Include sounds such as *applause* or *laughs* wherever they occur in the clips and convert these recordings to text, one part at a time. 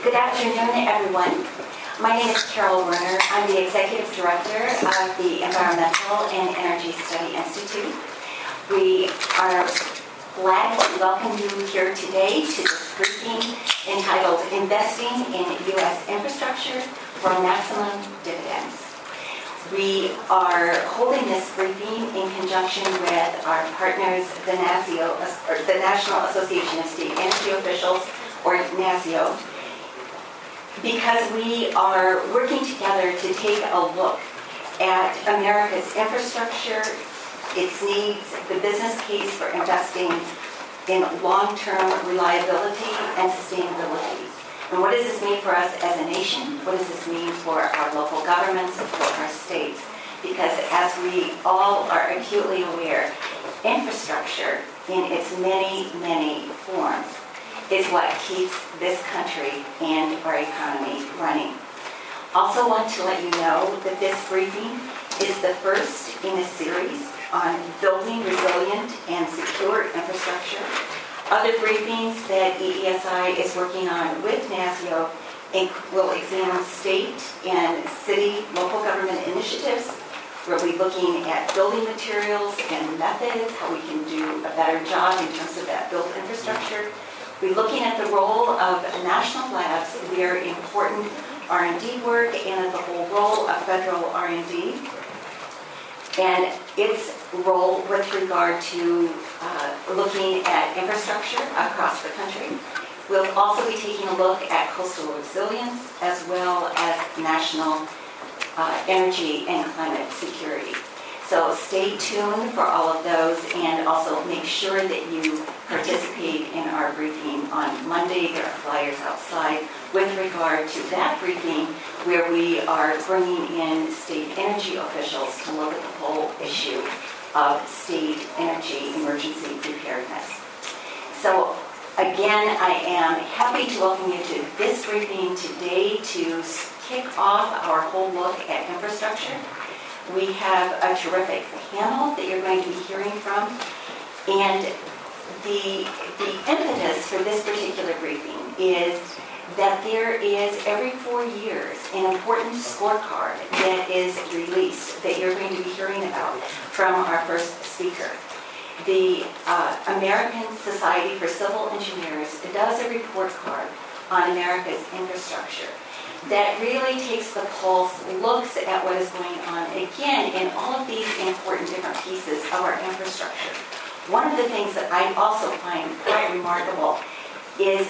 Good afternoon, everyone. My name is Carol Werner. I'm the Executive Director of the Environmental and Energy Study Institute. We are glad to welcome you here today to this briefing entitled Investing in U.S. Infrastructure for Maximum Dividends. We are holding this briefing in conjunction with our partners, the, NASEO, the National Association of State Energy Officials, or NASEO, because we are working together to take a look at America's infrastructure, its needs, the business case for investing in long-term reliability and sustainability. And what does this mean for us as a nation? What does this mean for our local governments, for our states? Because as we all are acutely aware, infrastructure in its many, many forms is what keeps this country and our economy running. Also want to let you know that this briefing is the first in a series on building resilient and secure infrastructure. Other briefings that EESI is working on with NASEO will examine state and city local government initiatives. We'll be looking at building materials and methods, how we can do a better job in terms of that built infrastructure we're looking at the role of national labs, their important R&D work, and the whole role of federal R&D, and its role with regard to uh, looking at infrastructure across the country. We'll also be taking a look at coastal resilience as well as national uh, energy and climate security. So stay tuned for all of those and also make sure that you participate in our briefing on Monday. There are flyers outside with regard to that briefing where we are bringing in state energy officials to look at the whole issue of state energy emergency preparedness. So again, I am happy to welcome you to this briefing today to kick off our whole look at infrastructure. We have a terrific panel that you're going to be hearing from. And the, the impetus for this particular briefing is that there is every four years an important scorecard that is released that you're going to be hearing about from our first speaker. The uh, American Society for Civil Engineers does a report card on America's infrastructure that really takes the pulse, looks at what is going on, again, in all of these important different pieces of our infrastructure. One of the things that I also find quite remarkable is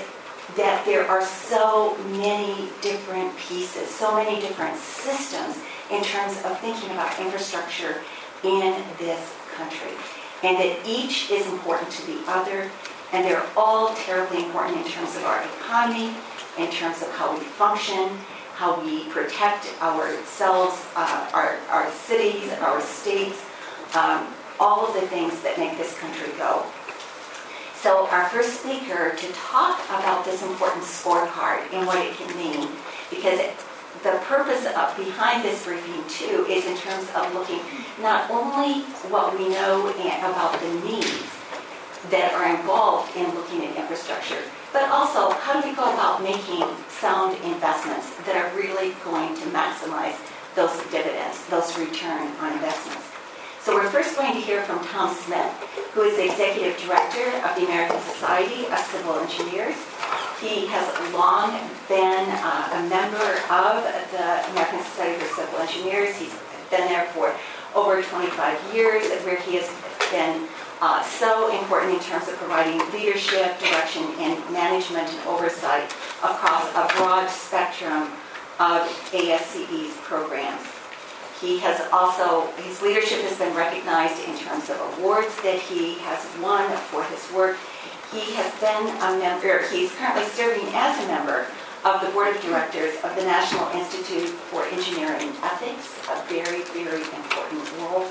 that there are so many different pieces, so many different systems in terms of thinking about infrastructure in this country. And that each is important to the other, and they're all terribly important in terms of our economy, in terms of how we function, how we protect ourselves, uh, our, our cities, our states, um, all of the things that make this country go. So our first speaker to talk about this important scorecard and what it can mean, because the purpose of behind this briefing too is in terms of looking not only what we know about the needs that are involved in looking at infrastructure, but also how do we go about making sound investments that are really going to maximize those dividends, those return on investments. So we're first going to hear from Tom Smith, who is the Executive Director of the American Society of Civil Engineers. He has long been uh, a member of the American Society for Civil Engineers. He's been there for over 25 years, where he has been uh, so important in terms of providing leadership, direction, and management and oversight across a broad spectrum of ASCE's programs. He has also, his leadership has been recognized in terms of awards that he has won for his work. He has been a member, he's currently serving as a member of the board of directors of the National Institute for Engineering Ethics, a very, very important role,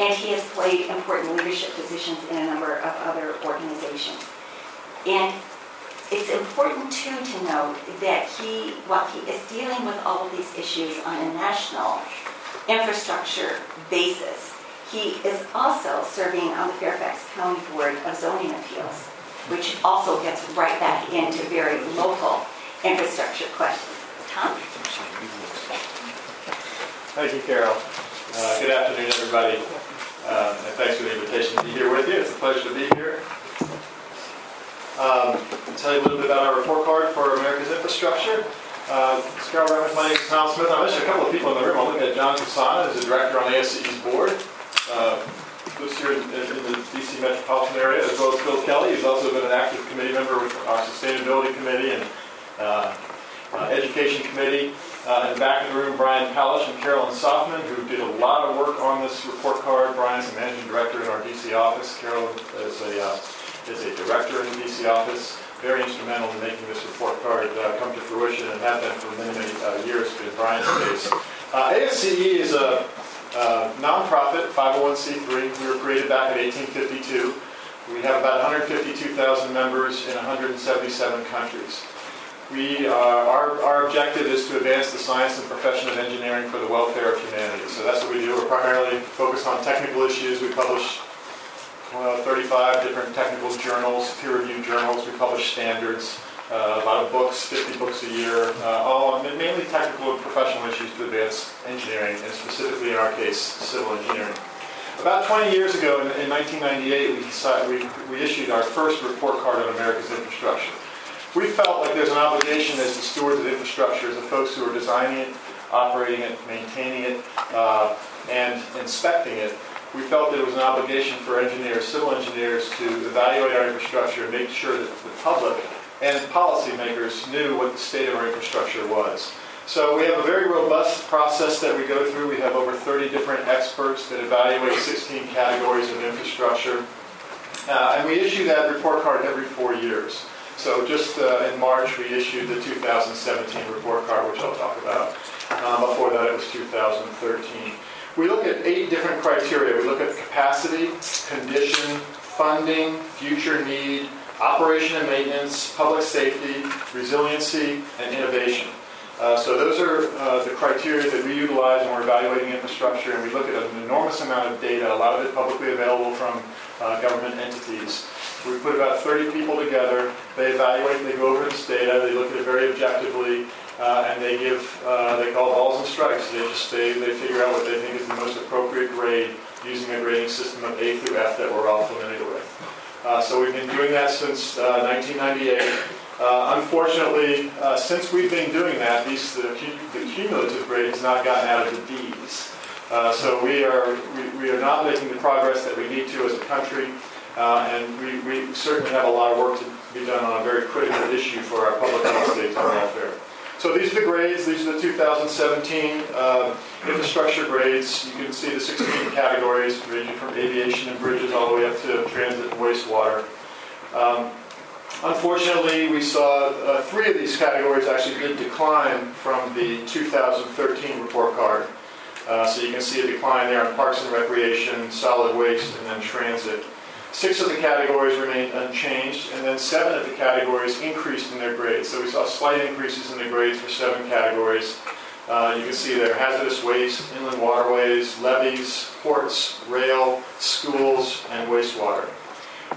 and he has played important leadership positions in a number of other organizations. And it's important too to note that he, while he is dealing with all of these issues on a national infrastructure basis, he is also serving on the Fairfax County Board of Zoning Appeals, which also gets right back into very local infrastructure question. Tom? Thank you, Carol. Uh, good afternoon, everybody. Um, and thanks for the invitation to be here with you. It's a pleasure to be here. Um, tell you a little bit about our report card for America's infrastructure. Uh, Carol Reynolds, my name is Tom Smith. I mentioned a couple of people in the room. I'm looking at John Casana, who's the director on ASCE's board. Uh, here in, in, the DC metropolitan area, as well as Bill Kelly. who's also been an active committee member with our sustainability committee and education committee. Uh, in the back of the room, Brian Pallasch and Carolyn Softman, who did a lot of work on this report card. Brian's the managing director in our DC office. Carolyn is a, uh, is a director in the DC office. Very instrumental in making this report card uh, come to fruition and have been for many, many uh, years in Brian's case. ASCE is a uh, nonprofit, 501c3. We were created back in 1852. We have about 152,000 members in 177 countries. We, uh, our, our objective is to advance the science and profession of engineering for the welfare of humanity. So that's what we do. We're primarily focused on technical issues. We publish 35 different technical journals, peer-reviewed journals. We publish standards uh, a lot of books, 50 books a year, uh, all on mainly technical and professional issues to advance engineering, and specifically in our case, civil engineering. About 20 years ago, in, in 1998, we, decided, we, we issued our first report card on America's infrastructure. We felt like there's an obligation as the stewards of infrastructure, as the folks who are designing it, operating it, maintaining it, uh, and inspecting it, we felt that it was an obligation for engineers, civil engineers, to evaluate our infrastructure and make sure that the public and policymakers knew what the state of our infrastructure was. So we have a very robust process that we go through. We have over 30 different experts that evaluate 16 categories of infrastructure. Uh, and we issue that report card every four years. So just uh, in March, we issued the 2017 report card, which I'll talk about. Um, before that, it was 2013. We look at eight different criteria. We look at capacity, condition, funding, future need, operation and maintenance, public safety, resiliency, and innovation. Uh, so those are uh, the criteria that we utilize when we're evaluating infrastructure, and we look at an enormous amount of data, a lot of it publicly available from uh, government entities. We put about 30 people together. They evaluate, they go over this data, they look at it very objectively, uh, and they give, uh, they call balls and strikes. They just they, they figure out what they think is the most appropriate grade using a grading system of A through F that we're all familiar with. Uh, so we've been doing that since 1998. Uh, uh, unfortunately, uh, since we've been doing that, these, the, the, cumulative grade has not gotten out of the Ds. So we are, we, we, are not making the progress that we need to as a country, uh, and we, we certainly have a lot of work to be done on a very critical issue for our public health, safety, and welfare. So these are the grades. These are the 2017 uh, infrastructure grades. You can see the 16 categories ranging from aviation and bridges all the way up to transit and wastewater. Um, unfortunately, we saw uh, three of these categories actually did decline from the 2013 report card. Uh, so you can see a decline there in parks and recreation, solid waste, and then transit. Six of the categories remained unchanged, and then seven of the categories increased in their grades. So we saw slight increases in the grades for seven categories. Uh, you can see there hazardous waste, inland waterways, levees, ports, rail, schools, and wastewater.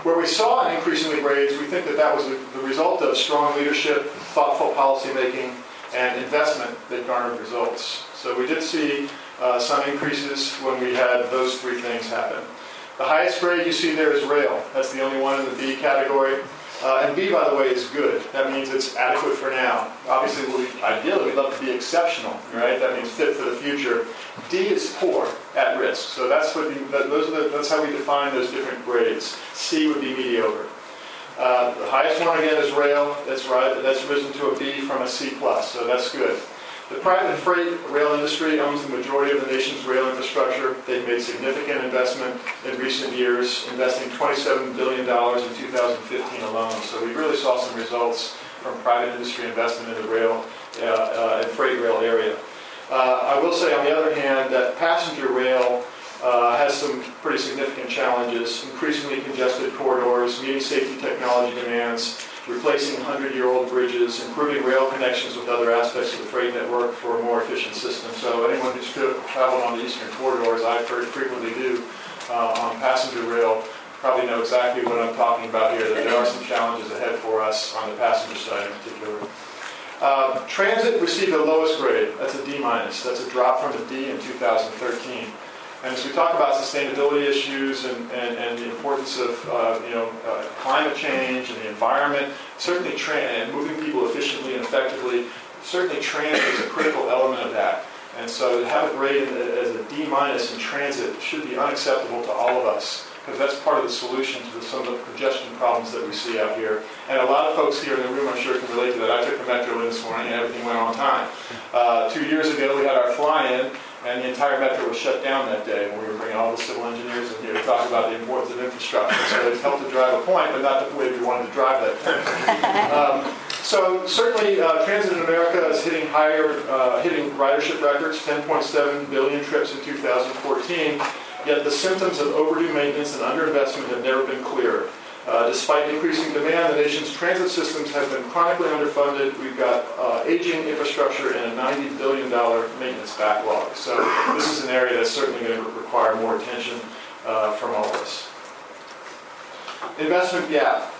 Where we saw an increase in the grades, we think that that was the result of strong leadership, thoughtful policymaking, and investment that garnered results. So we did see uh, some increases when we had those three things happen. The highest grade you see there is rail. That's the only one in the B category. Uh, and B, by the way, is good. That means it's adequate for now. Obviously, we, ideally, we'd love to be exceptional, right? That means fit for the future. D is poor, at risk. So that's what those are the, that's how we define those different grades. C would be mediocre. Uh, the highest one again is rail. That's right. That's risen to a B from a C plus. So that's good. The private freight rail industry owns the majority of the nation's rail infrastructure. They've made significant investment in recent years, investing $27 billion in 2015 alone. So we really saw some results from private industry investment in the rail uh, uh, and freight rail area. Uh, I will say, on the other hand, that passenger rail uh, has some pretty significant challenges, increasingly congested corridors, meeting safety technology demands, replacing 100-year-old bridges, improving rail connections with other aspects of the freight network for a more efficient system. So anyone who's traveled on the eastern corridor, as I frequently do uh, on passenger rail, probably know exactly what I'm talking about here, that there are some challenges ahead for us on the passenger side in particular. Uh, transit received the lowest grade. That's a D minus. That's a drop from a D in 2013. And as we talk about sustainability issues and, and, and the importance of uh, you know, uh, climate change and the environment, certainly tra- and moving people efficiently and effectively, certainly transit is a critical element of that. And so to have a grade as a D minus in transit should be unacceptable to all of us because that's part of the solution to some of the congestion problems that we see out here. And a lot of folks here in the room, I'm sure, can relate to that. I took the metro in this morning and everything went on time. Uh, two years ago, we had our fly-in, and the entire metro was shut down that day when we were bringing all the civil engineers in here to talk about the importance of infrastructure. So it's helped to drive a point, but not the way we wanted to drive that point. *laughs* Um, so certainly, uh, transit in America is hitting higher, uh, hitting ridership records, 10.7 billion trips in 2014. Yet the symptoms of overdue maintenance and underinvestment have never been clearer. Uh, despite increasing demand, the nation's transit systems have been chronically underfunded. We've got uh, aging infrastructure and a $90 billion maintenance backlog. So this is an area that's certainly going to require more attention uh, from all of us. Investment gap.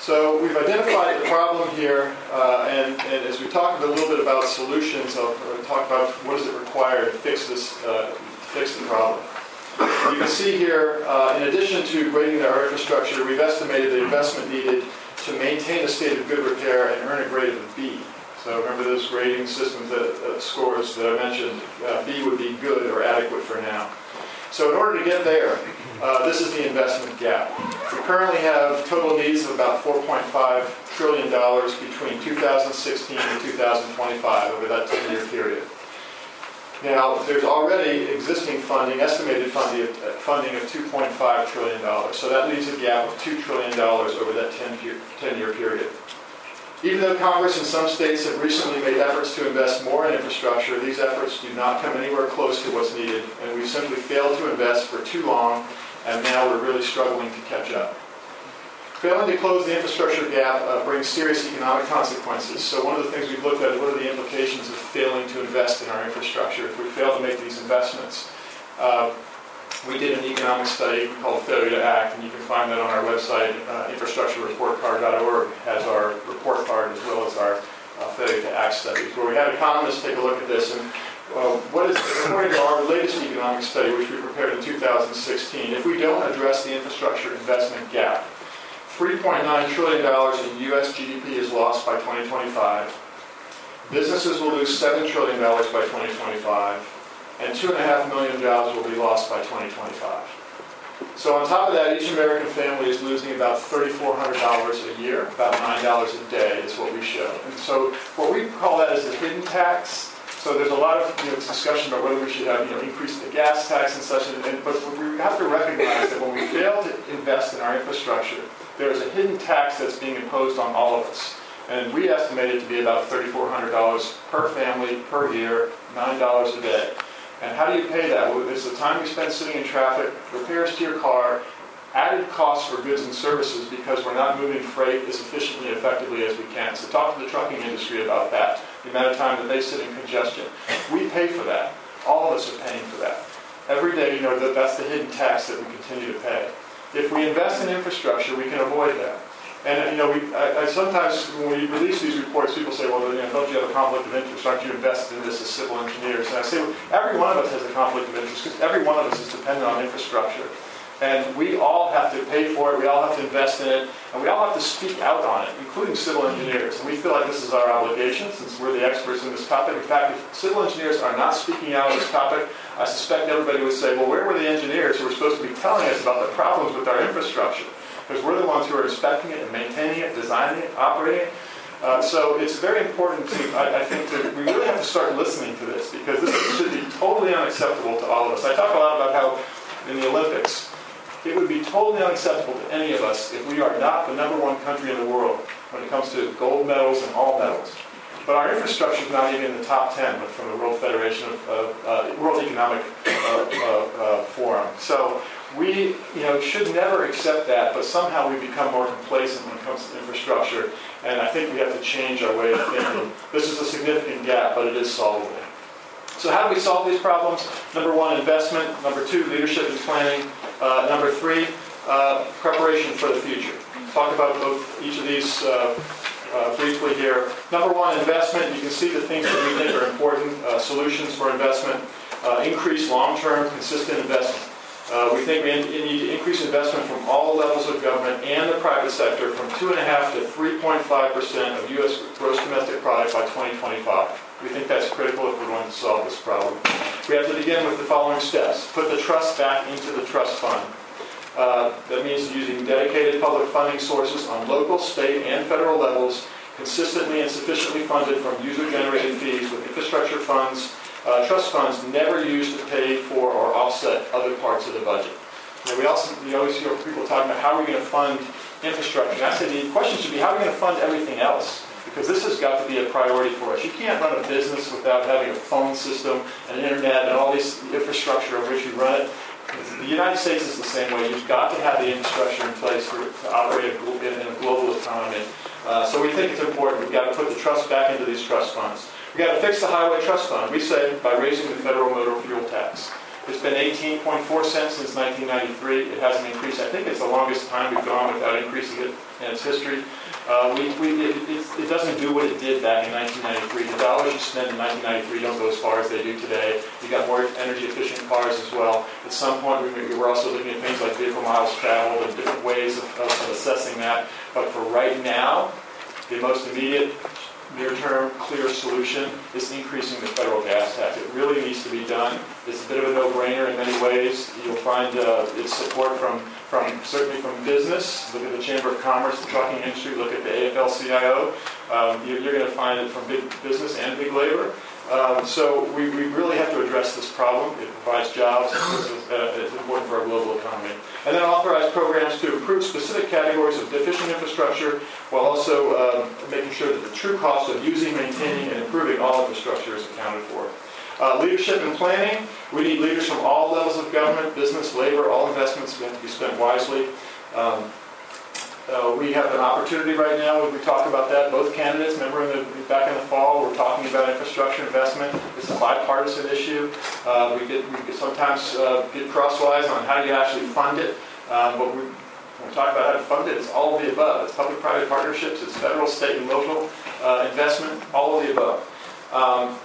So we've identified the problem here, uh, and, and, as we talked a little bit about solutions, I'll talk about what does it require to fix this, uh, fix the problem. You can see here, uh, in addition to grading our infrastructure, we've estimated the investment needed to maintain a state of good repair and earn a grade of B. So remember those grading systems that uh, scores that I mentioned, uh, B would be good or adequate for now. So in order to get there, uh, this is the investment gap. We currently have total needs of about $4.5 trillion between 2016 and 2025 over that 10-year period. Now, there's already existing funding, estimated funding of, funding of $2.5 trillion. So that leaves a gap of $2 trillion over that 10-year period. Even though Congress and some states have recently made efforts to invest more in infrastructure, these efforts do not come anywhere close to what's needed, and we've simply failed to invest for too long, and now we're really struggling to catch up. Failing to close the infrastructure gap uh, brings serious economic consequences. So one of the things we've looked at is what are the implications of failing to invest in our infrastructure if we fail to make these investments. Uh, we did an economic study called Failure to Act, and you can find that on our website, uh, infrastructurereportcard.org has our report card as well as our uh, Failure to Act studies, where we had economists take a look at this. And uh, what is, according to our latest economic study, which we prepared in 2016, if we don't address the infrastructure investment gap, $3.9 trillion in U.S. GDP is lost by 2025. Businesses will lose $7 trillion by 2025, and 2.5 million jobs will be lost by 2025. So on top of that, each American family is losing about $3,400 a year, about $9 a day is what we show. And so what we call that is the hidden tax. So there's a lot of you know, discussion about whether we should have you know, increase the gas tax and such, and, and, but we have to recognize that when we fail to invest in our infrastructure, there's a hidden tax that's being imposed on all of us. And we estimate it to be about $3,400 per family per year, $9 a day. And how do you pay that? Well, it's the time you spend sitting in traffic, repairs to your car, added costs for goods and services because we're not moving freight as efficiently and effectively as we can. So talk to the trucking industry about that, the amount of time that they sit in congestion. We pay for that. All of us are paying for that. Every day, you know, that that's the hidden tax that we continue to pay. If we invest in infrastructure, we can avoid that. And you know, we, I, I sometimes when we release these reports, people say, "Well, you know, don't you have a conflict of interest? Aren't you invested in this as civil engineers?" And I say, well, every one of us has a conflict of interest because every one of us is dependent on infrastructure. And we all have to pay for it, we all have to invest in it, and we all have to speak out on it, including civil engineers. And we feel like this is our obligation since we're the experts in this topic. In fact, if civil engineers are not speaking out on this topic, I suspect everybody would say, well, where were the engineers who were supposed to be telling us about the problems with our infrastructure? Because we're the ones who are inspecting it and maintaining it, designing it, operating it. Uh, so it's very important to, I, I, think, to, we really have to start listening to this because this should be totally unacceptable to all of us. I talk a lot about how in the Olympics, it would be totally unacceptable to any of us if we are not the number one country in the world when it comes to gold medals and all medals. But our infrastructure is not even in the top 10 but from the World Federation of uh, World Economic uh, uh, uh, Forum. So we you know, should never accept that, but somehow we become more complacent when it comes to infrastructure. And I think we have to change our way of thinking. This is a significant gap, but it is solvable. So how do we solve these problems? Number one, investment. Number two, leadership and planning. Uh, number three, uh, preparation for the future. Talk about both each of these uh, uh, briefly here. Number one, investment. You can see the things that we think are important uh, solutions for investment. Uh, increase long-term, consistent investment. Uh, we think we need to increase investment from all levels of government and the private sector from 2.5 to 3.5 percent of U.S. gross domestic product by 2025. We think that's critical if we're going to solve this problem. We have to begin with the following steps. Put the trust back into the trust fund. Uh, that means using dedicated public funding sources on local, state, and federal levels, consistently and sufficiently funded from user-generated fees with infrastructure funds, uh, trust funds never used to pay for or offset other parts of the budget. We also we always hear people talking about how are we going to fund infrastructure. And I say the question should be how are we going to fund everything else? Because this has got to be a priority for us. You can't run a business without having a phone system and internet and all this infrastructure on which you run it. The United States is the same way. You've got to have the infrastructure in place for, to operate in a global economy. Uh, so we think it's important. We've got to put the trust back into these trust funds. We've got to fix the highway trust fund. We say by raising the federal motor fuel tax. It's been 18.4 cents since 1993. It hasn't increased. I think it's the longest time we've gone without increasing it in its history. Uh, we, we, it, it, doesn't do what it did back in 1993. The dollars you spend in 1993 don't go as far as they do today. You got more energy efficient cars as well. At some point, we, we're also looking at things like vehicle miles traveled and different ways of, of assessing that. But for right now, the most immediate near-term clear solution is increasing the federal gas tax. It really needs to be done. It's a bit of a no-brainer in many ways. You'll find uh, its support from, from certainly from business. Look at the Chamber of Commerce, the trucking industry. Look at the AFL-CIO. Um, you're, you're going to find it from big business and big labor. Um, so we, we really have to address this problem. It provides jobs. It's, uh, it's, important for our global economy. And then authorize programs to improve specific categories of deficient infrastructure while also um, making sure that the true cost of using, maintaining, and improving all infrastructure is accounted for. Uh, leadership and planning. We need leaders from all levels of government, business, labor, all investments have to be spent wisely. Um, uh, we have an opportunity right now. We talk about that. Both candidates, remember, in the, back in the fall, we're talking about infrastructure investment. It's a bipartisan issue. Uh, we get we sometimes uh, get crosswise on how do you actually fund it, um, but we, when we talk about how to fund it, it's all of the above. It's public-private partnerships. It's federal, state, and local uh, investment. All of the above. Um,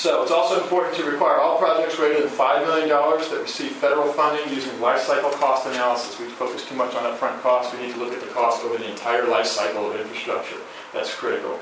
so it's also important to require all projects greater than $5 million that receive federal funding using life cycle cost analysis. We focus too much on upfront cost. We need to look at the cost over the entire life cycle of infrastructure. That's critical.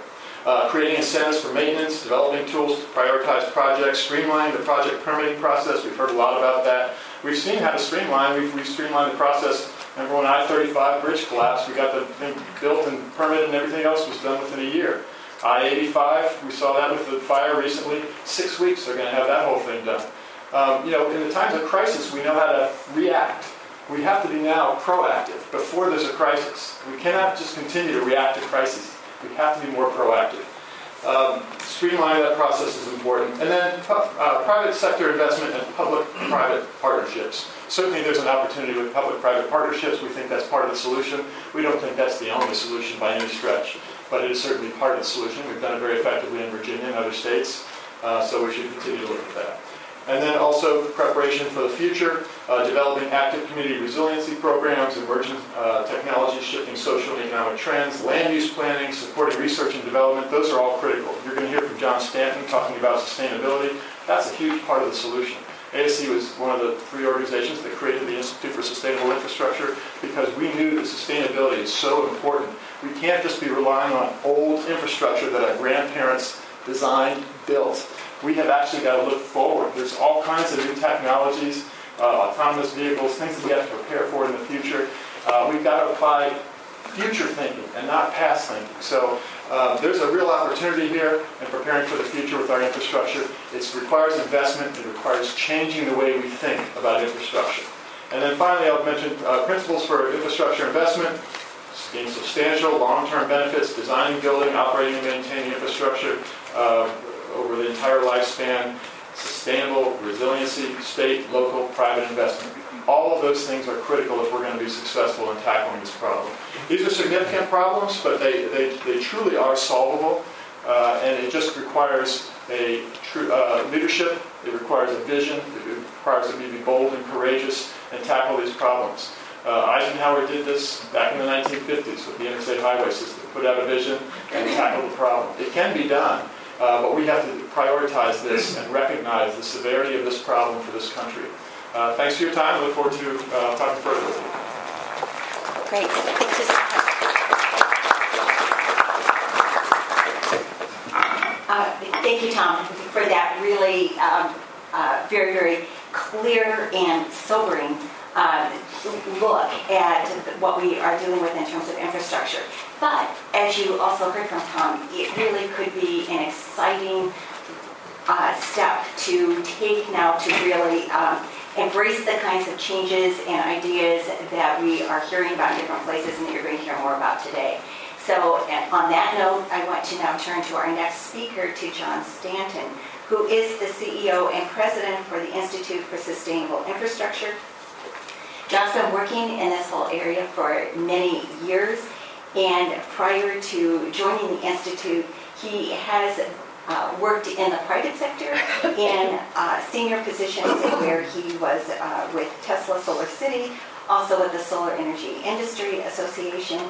Uh, creating incentives for maintenance, developing tools to prioritize projects, streamlining the project permitting process. We've heard a lot about that. We've seen how to streamline. We've, we've streamlined the process. Remember when I-35 bridge collapsed, we got the thing built and permitted and everything else was done within a year. I-85, we saw that with the fire recently. Six weeks, they're going to have that whole thing done. Um, you know, in the times of crisis, we know how to react. We have to be now proactive before there's a crisis. We cannot just continue to react to crises. We have to be more proactive. Um, streamlining that process is important. And then uh, private sector investment and public-private partnerships. Certainly there's an opportunity with public-private partnerships. We think that's part of the solution. We don't think that's the only solution by any stretch but it is certainly part of the solution. We've done it very effectively in Virginia and other states, uh, so we should continue to look at that. And then also preparation for the future, uh, developing active community resiliency programs, emerging uh, technologies, shifting social and economic trends, land use planning, supporting research and development. Those are all critical. You're going to hear from John Stanton talking about sustainability. That's a huge part of the solution. ASC was one of the three organizations that created the Institute for Sustainable Infrastructure because we knew that sustainability is so important. We can't just be relying on old infrastructure that our grandparents designed, built. We have actually got to look forward. There's all kinds of new technologies, uh, autonomous vehicles, things that we have to prepare for in the future. Uh, we've got to apply future thinking and not past thinking. So uh, there's a real opportunity here in preparing for the future with our infrastructure. It requires investment. It requires changing the way we think about infrastructure. And then finally, I'll mention uh, principles for infrastructure investment, being substantial, long-term benefits, designing, building, operating, and maintaining infrastructure uh, over the entire lifespan, sustainable, resiliency, state, local, private investment. All of those things are critical if we're going to be successful in tackling this problem. These are significant problems, but they, they, they truly are solvable, uh, and it just requires a true uh, leadership, it requires a vision, it requires that we be bold and courageous and tackle these problems. Uh, Eisenhower did this back in the 1950s with the interstate highway system. put out a vision and tackle the problem. It can be done, uh, but we have to prioritize this and recognize the severity of this problem for this country. Uh, thanks for your time. I look forward to uh, talking further with you. Great. Thank you so much. Uh, Thank you, Tom, for that really um, uh, very, very clear and sobering what we are dealing with in terms of infrastructure. But as you also heard from Tom, it really could be an exciting uh, step to take now to really um, embrace the kinds of changes and ideas that we are hearing about in different places and that you're going to hear more about today. So uh, on that note, I want to now turn to our next speaker, to John Stanton, who is the CEO and president for the Institute for Sustainable Infrastructure. John's been working in this whole area for many years, and prior to joining the Institute, he has uh, worked in the private sector *laughs* in uh, senior positions where he was uh, with Tesla Solar City, also with the Solar Energy Industry Association,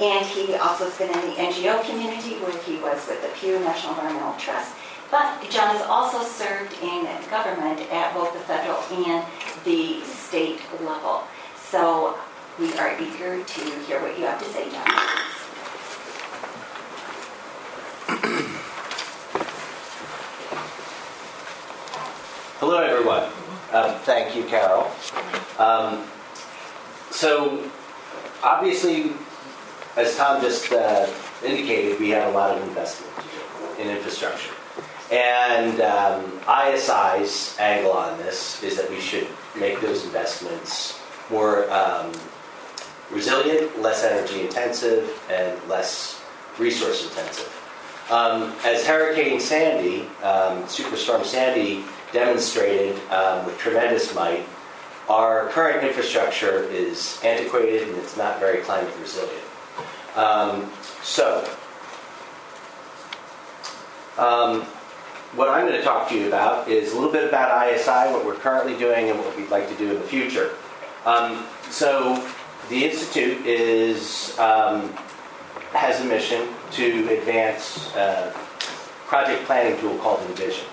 and he also has been in the NGO community where he was with the Pew National Environmental Trust. But John has also served in government at both the federal and the state level. So we are eager to hear what you have to say, John. Hello, everyone. Um, thank you, Carol. Um, so, obviously, as Tom just uh, indicated, we have a lot of investment in infrastructure. And um, ISI's angle on this is that we should make those investments more um, resilient, less energy intensive, and less resource intensive. Um, as Hurricane Sandy, um, Superstorm Sandy, demonstrated um, with tremendous might, our current infrastructure is antiquated and it's not very climate resilient. Um, so, um, what I'm going to talk to you about is a little bit about ISI, what we're currently doing, and what we'd like to do in the future. Um, so, the Institute is, um, has a mission to advance a project planning tool called Envision.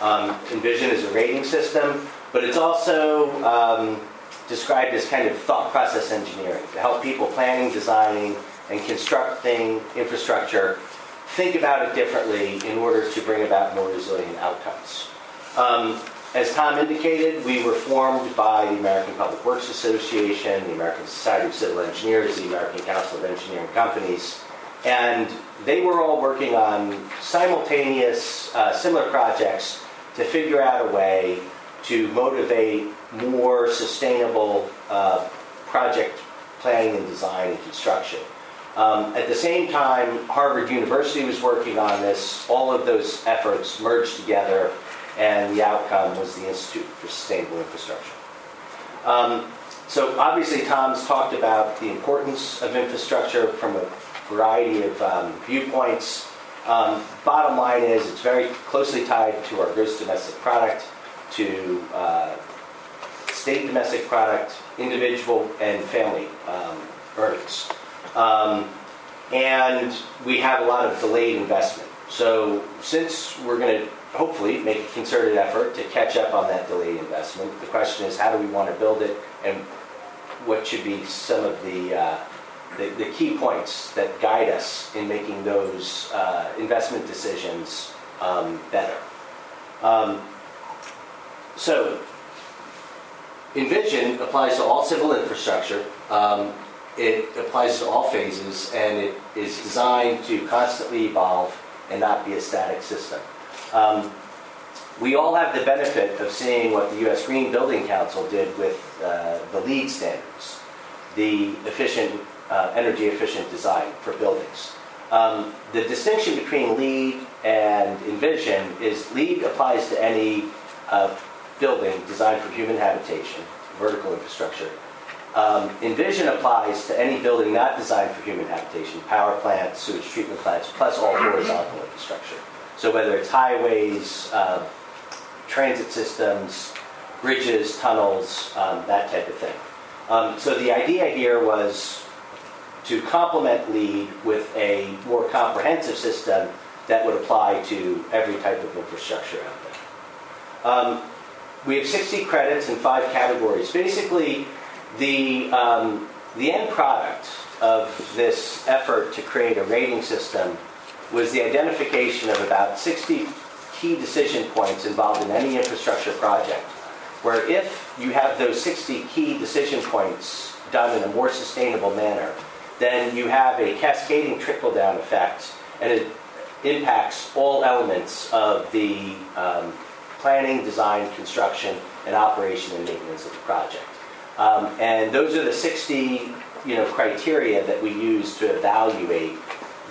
Um, Envision is a rating system, but it's also um, described as kind of thought process engineering to help people planning, designing, and constructing infrastructure think about it differently in order to bring about more resilient outcomes. Um, as Tom indicated, we were formed by the American Public Works Association, the American Society of Civil Engineers, the American Council of Engineering Companies, and they were all working on simultaneous, uh, similar projects to figure out a way to motivate more sustainable uh, project planning and design and construction. Um, at the same time, Harvard University was working on this. All of those efforts merged together, and the outcome was the Institute for Sustainable Infrastructure. Um, so obviously, Tom's talked about the importance of infrastructure from a variety of um, viewpoints. Um, bottom line is, it's very closely tied to our gross domestic product, to uh, state domestic product, individual and family um, earnings. Um, and we have a lot of delayed investment. So since we're going to hopefully make a concerted effort to catch up on that delayed investment, the question is how do we want to build it and what should be some of the, uh, the, the, key points that guide us in making those uh, investment decisions um, better. Um, so Envision applies to all civil infrastructure. Um, it applies to all phases and it is designed to constantly evolve and not be a static system. Um, we all have the benefit of seeing what the U.S. Green Building Council did with uh, the LEED standards, the efficient, uh, energy efficient design for buildings. Um, the distinction between LEED and Envision is LEED applies to any uh, building designed for human habitation, vertical infrastructure, um, Envision applies to any building not designed for human habitation, power plants, sewage treatment plants, plus all horizontal infrastructure. So whether it's highways, uh, transit systems, bridges, tunnels, um, that type of thing. Um, so the idea here was to complement LEED with a more comprehensive system that would apply to every type of infrastructure out there. Um, we have 60 credits in five categories. Basically, the, um, the end product of this effort to create a rating system was the identification of about 60 key decision points involved in any infrastructure project, where if you have those 60 key decision points done in a more sustainable manner, then you have a cascading trickle-down effect, and it impacts all elements of the um, planning, design, construction, and operation and maintenance of the project. Um, and those are the 60 you know, criteria that we use to evaluate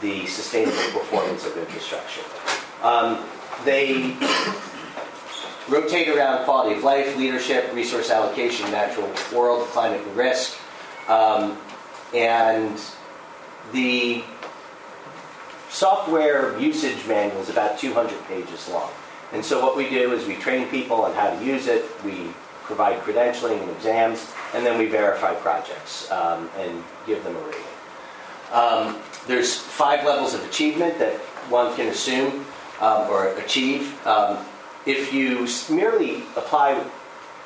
the sustainable performance of infrastructure. Um, they rotate around quality of life, leadership, resource allocation, natural world, climate and risk. Um, and the software usage manual is about 200 pages long. And so what we do is we train people on how to use it, we provide credentialing and exams, and then we verify projects um, and give them a rating. Um, there's five levels of achievement that one can assume um, or achieve. Um, if you merely apply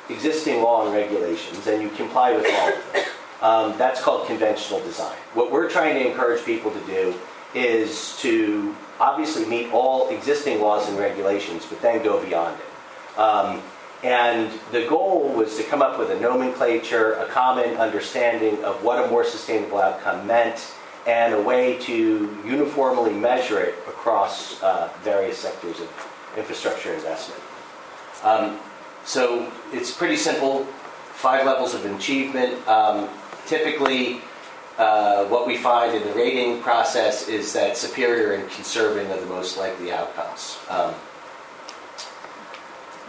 existing law and regulations and you comply with all of them, um, that's called conventional design. What we're trying to encourage people to do is to obviously meet all existing laws and regulations, but then go beyond it. And the goal was to come up with a nomenclature, a common understanding of what a more sustainable outcome meant, and a way to uniformly measure it across uh, various sectors of infrastructure investment. Um, so it's pretty simple, five levels of achievement. Um, typically, uh, what we find in the rating process is that superior and conserving are the most likely outcomes. Um,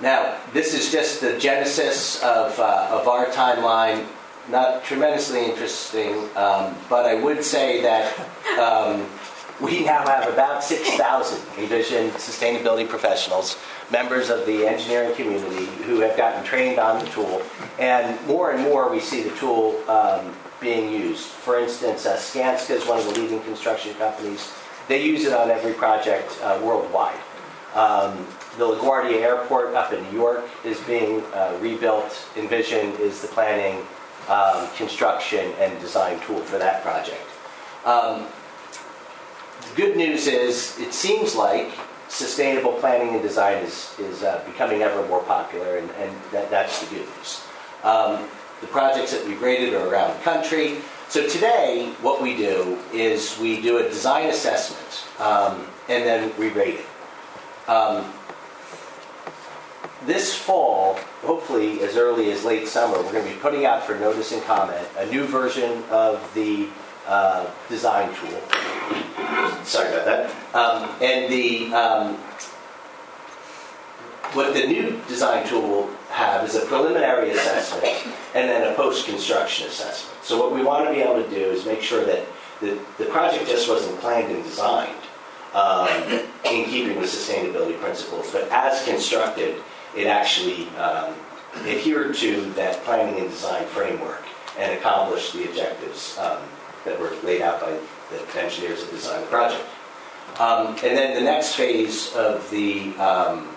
now, this is just the genesis of, uh, of our timeline. Not tremendously interesting, um, but I would say that um, we now have about 6,000 Envision sustainability professionals, members of the engineering community who have gotten trained on the tool. And more and more we see the tool um, being used. For instance, uh, Skanska is one of the leading construction companies. They use it on every project uh, worldwide. Um, the LaGuardia Airport up in New York is being uh, rebuilt. Envision is the planning, um, construction, and design tool for that project. Um, the good news is it seems like sustainable planning and design is, is uh, becoming ever more popular, and, and that, that's the good news. Um, the projects that we've rated are around the country. So today, what we do is we do a design assessment, um, and then we rate it. This fall, hopefully as early as late summer, we're going to be putting out for notice and comment a new version of the uh, design tool. Sorry about that. Um, and the um, what the new design tool will have is a preliminary assessment and then a post-construction assessment. So what we want to be able to do is make sure that the, the project just wasn't planned and designed um, in keeping with sustainability principles, but as constructed, it actually um, adhered to that planning and design framework and accomplished the objectives um, that were laid out by the engineers that designed the project. Um, and then the next phase of the um,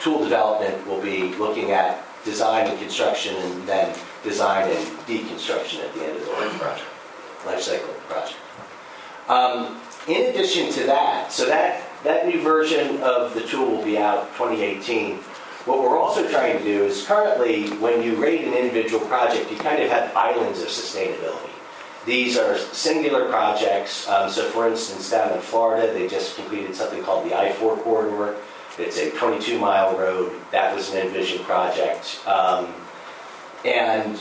tool development will be looking at design and construction and then design and deconstruction at the end of the life project, life cycle project. Um, in addition to that, so that, that new version of the tool will be out 2018. What we're also trying to do is currently, when you rate an individual project, you kind of have islands of sustainability. These are singular projects. Um, so, for instance, down in Florida, they just completed something called the I 4 corridor. It's a 22 mile road. That was an Envision project. Um, and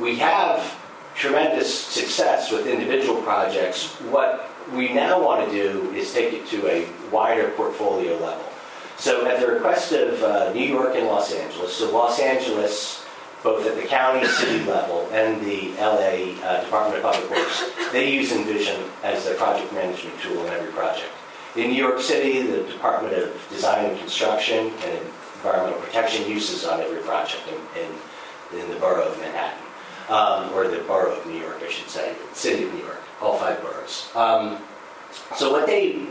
we have tremendous success with individual projects. What we now want to do is take it to a wider portfolio level. So, at the request of uh, New York and Los Angeles, so Los Angeles both at the county, city level, and the LA uh, Department of Public Works. They use Envision as their project management tool in every project. In New York City, the Department of Design and Construction and Environmental Protection uses on every project in, in, in the borough of Manhattan. um, or the borough of New York, I should say, city of New York, all five boroughs. Um, so what they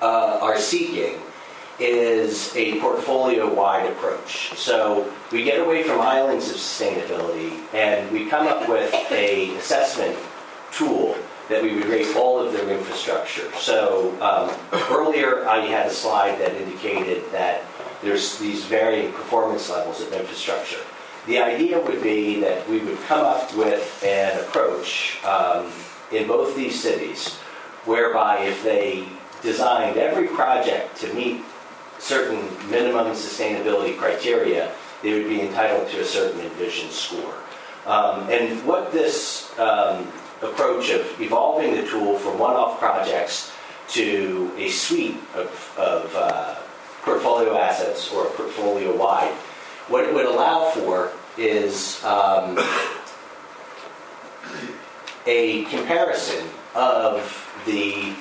uh, are seeking is a portfolio-wide approach. So we get away from islands of sustainability, and we come up with a assessment tool that we would rate all of their infrastructure. So um, earlier I had a slide that indicated that there's these varying performance levels of infrastructure. The idea would be that we would come up with an approach um, in both these cities whereby if they designed every project to meet certain minimum sustainability criteria, they would be entitled to a certain envision score. Um, and what this um, approach of evolving the tool from one-off projects to a suite of, of uh, portfolio assets or portfolio-wide, what it would allow for is um, a comparison of the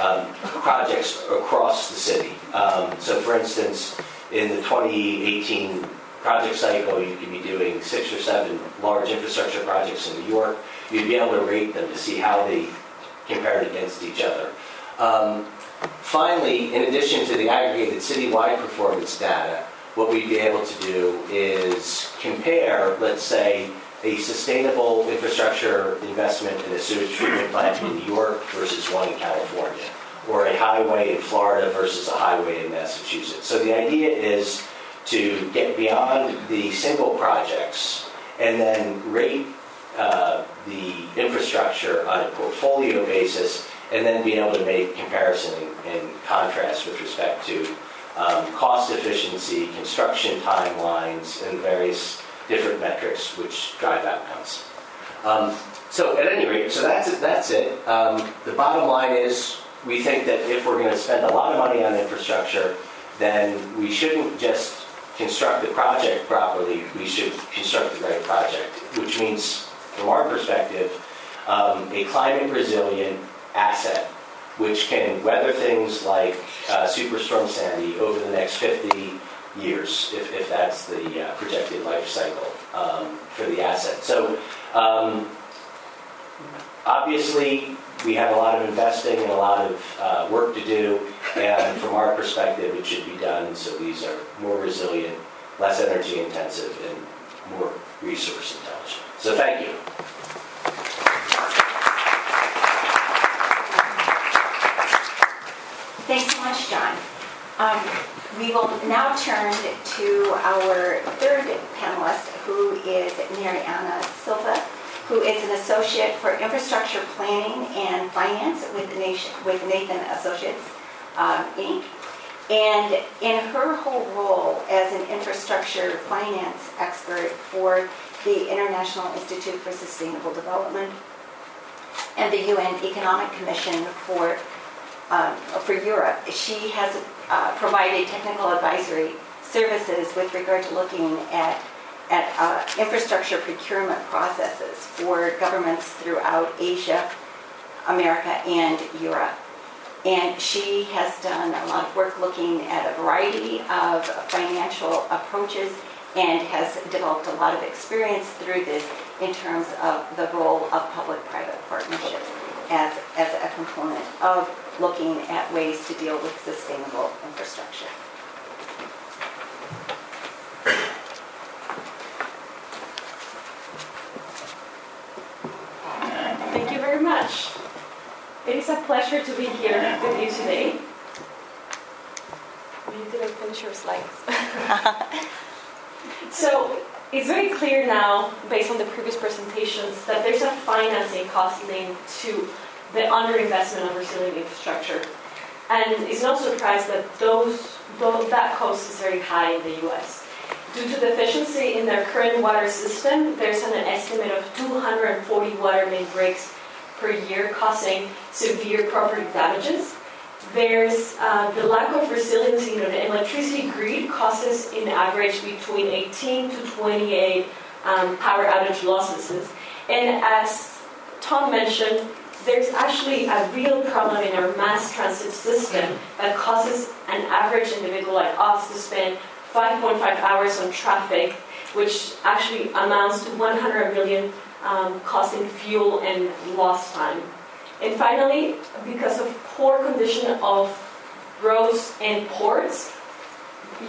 um, projects across the city. Um, so, for instance, in the 2018 project cycle, you could be doing six or seven large infrastructure projects in New York. You'd be able to rate them to see how they compared against each other. Um, finally, in addition to the aggregated citywide performance data, what we'd be able to do is compare, let's say, a sustainable infrastructure investment in a sewage treatment plant in New York versus one in California, or a highway in Florida versus a highway in Massachusetts. So the idea is to get beyond the single projects and then rate uh, the infrastructure on a portfolio basis and then be able to make comparison and contrast with respect to um, cost efficiency, construction timelines, and various different metrics which drive outcomes. Um, so at any rate, so that's it. That's it. Um, the bottom line is we think that if we're going to spend a lot of money on infrastructure, then we shouldn't just construct the project properly. We should construct the right project, which means, from our perspective, um, a climate resilient asset which can weather things like uh, Superstorm Sandy over the next 50 years, if, if that's the uh, projected life cycle um, for the asset. So um, obviously, we have a lot of investing and a lot of uh, work to do, and from our perspective, it should be done so these are more resilient, less energy intensive, and more resource intelligent. So thank you. Thanks so much, John. Um, we will now turn to our third panelist, who is Mariana Silva, who is an associate for infrastructure planning and finance with, Nation, with Nathan Associates, uh, Inc. And in her whole role as an infrastructure finance expert for the International Institute for Sustainable Development and the UN Economic Commission for uh, for Europe, she has uh, provided technical advisory services with regard to looking at at uh, infrastructure procurement processes for governments throughout Asia, America, and Europe. And she has done a lot of work looking at a variety of financial approaches and has developed a lot of experience through this in terms of the role of public-private partnerships as, as a component of looking at ways to deal with sustainable infrastructure. Thank you very much. It is a pleasure to be here with you today. You didn't finish your slides. *laughs* so it's very clear now, based on the previous presentations, that there's a financing cost linked to the underinvestment of resilient infrastructure. And it's no surprise that those, those, that cost is very high in the US. Due to the efficiency in their current water system, there's an estimate of 240 water main breaks per year causing severe property damages. There's uh, the lack of resiliency in the electricity grid causes in average between 18 to 28 um, power outage losses. And as Tom mentioned, there's actually a real problem in our mass transit system that causes an average individual like us to spend 5.5 hours on traffic which actually amounts to 100 million um, costing fuel and lost time. And finally, because of poor condition of roads and ports,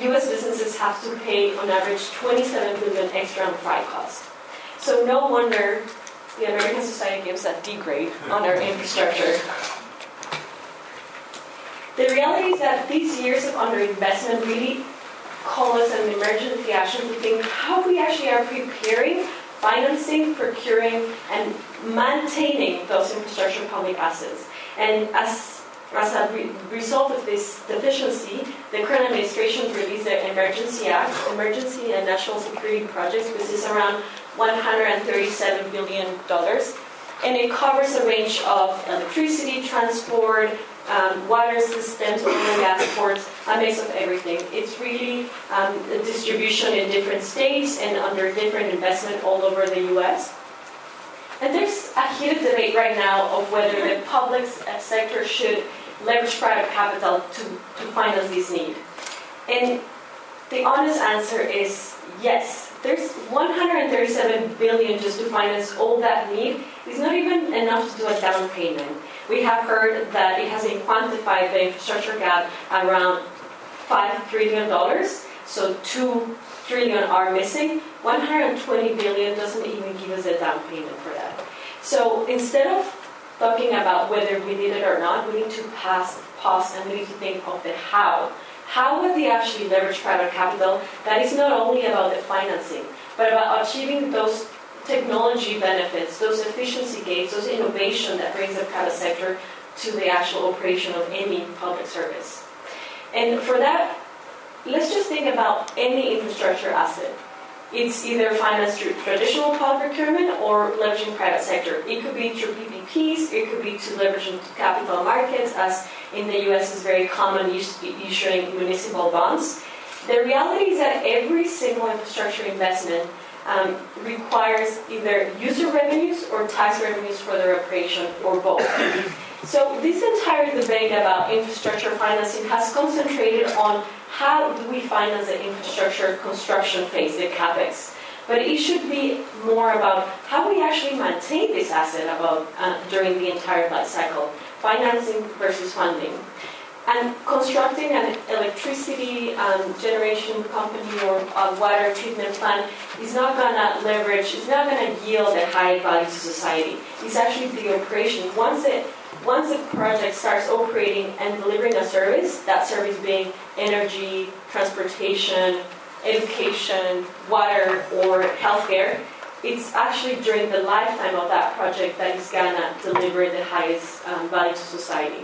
U.S. businesses have to pay on average 27 billion extra on freight costs. So no wonder the American society gives a D grade on our infrastructure. The reality is that these years of underinvestment really call us an emergency action to think how we actually are preparing, financing, procuring, and maintaining those infrastructure public assets. And as, as a re- result of this deficiency, the current administration released the Emergency Act, Emergency and National Security Projects, which is around $137 billion. And it covers a range of electricity, transport, um, water systems, oil and gas ports, a mix of everything. It's really um, distribution in different states and under different investment all over the U.S. And there's a heated debate right now of whether the public sector should leverage private capital to, to finance this need. And the honest answer is yes. There's 137 billion just to finance all that need. It's not even enough to do a down payment. We have heard that it has been quantified the infrastructure gap around five trillion dollars. So two trillion are missing. 120 billion doesn't even give us a down payment for that. So instead of talking about whether we did it or not, we need to pass, pause and we need to think of the how. How would we actually leverage private capital that is not only about the financing, but about achieving those technology benefits, those efficiency gains, those innovation that brings the private sector to the actual operation of any public service. And for that, let's just think about any infrastructure asset. It's either financed through traditional public procurement or leveraging private sector. It could be through PPPs, it could be to leveraging capital markets, as in the US is very common issuing municipal bonds. The reality is that every single infrastructure investment um, requires either user revenues or tax revenues for their operation or both. So this entire debate about infrastructure financing has concentrated on how do we finance the infrastructure construction phase, the capex. But it should be more about how we actually maintain this asset about uh, during the entire life cycle, financing versus funding. And constructing an electricity um, generation company or a water treatment plant is not going to leverage, it's not going to yield a high value to society. It's actually the operation. Once it once a project starts operating and delivering a service, that service being energy, transportation, education, water, or healthcare, it's actually during the lifetime of that project that is going to deliver the highest um, value to society.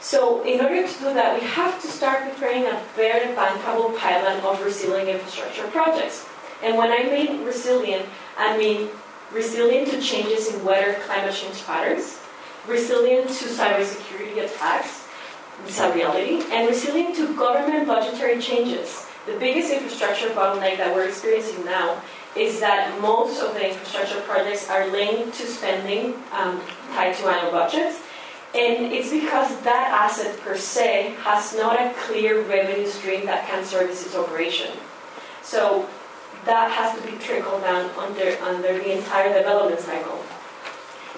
So in order to do that, we have to start preparing a very bankable pipeline of resilient infrastructure projects. And when I mean resilient, I mean resilient to changes in weather climate change patterns, resilient to cybersecurity attacks, it's a reality, and resilient to government budgetary changes. The biggest infrastructure bottleneck that we're experiencing now is that most of the infrastructure projects are linked to spending um, tied to annual budgets, and it's because that asset per se has not a clear revenue stream that can service its operation. So that has to be trickled down under, under the entire development cycle.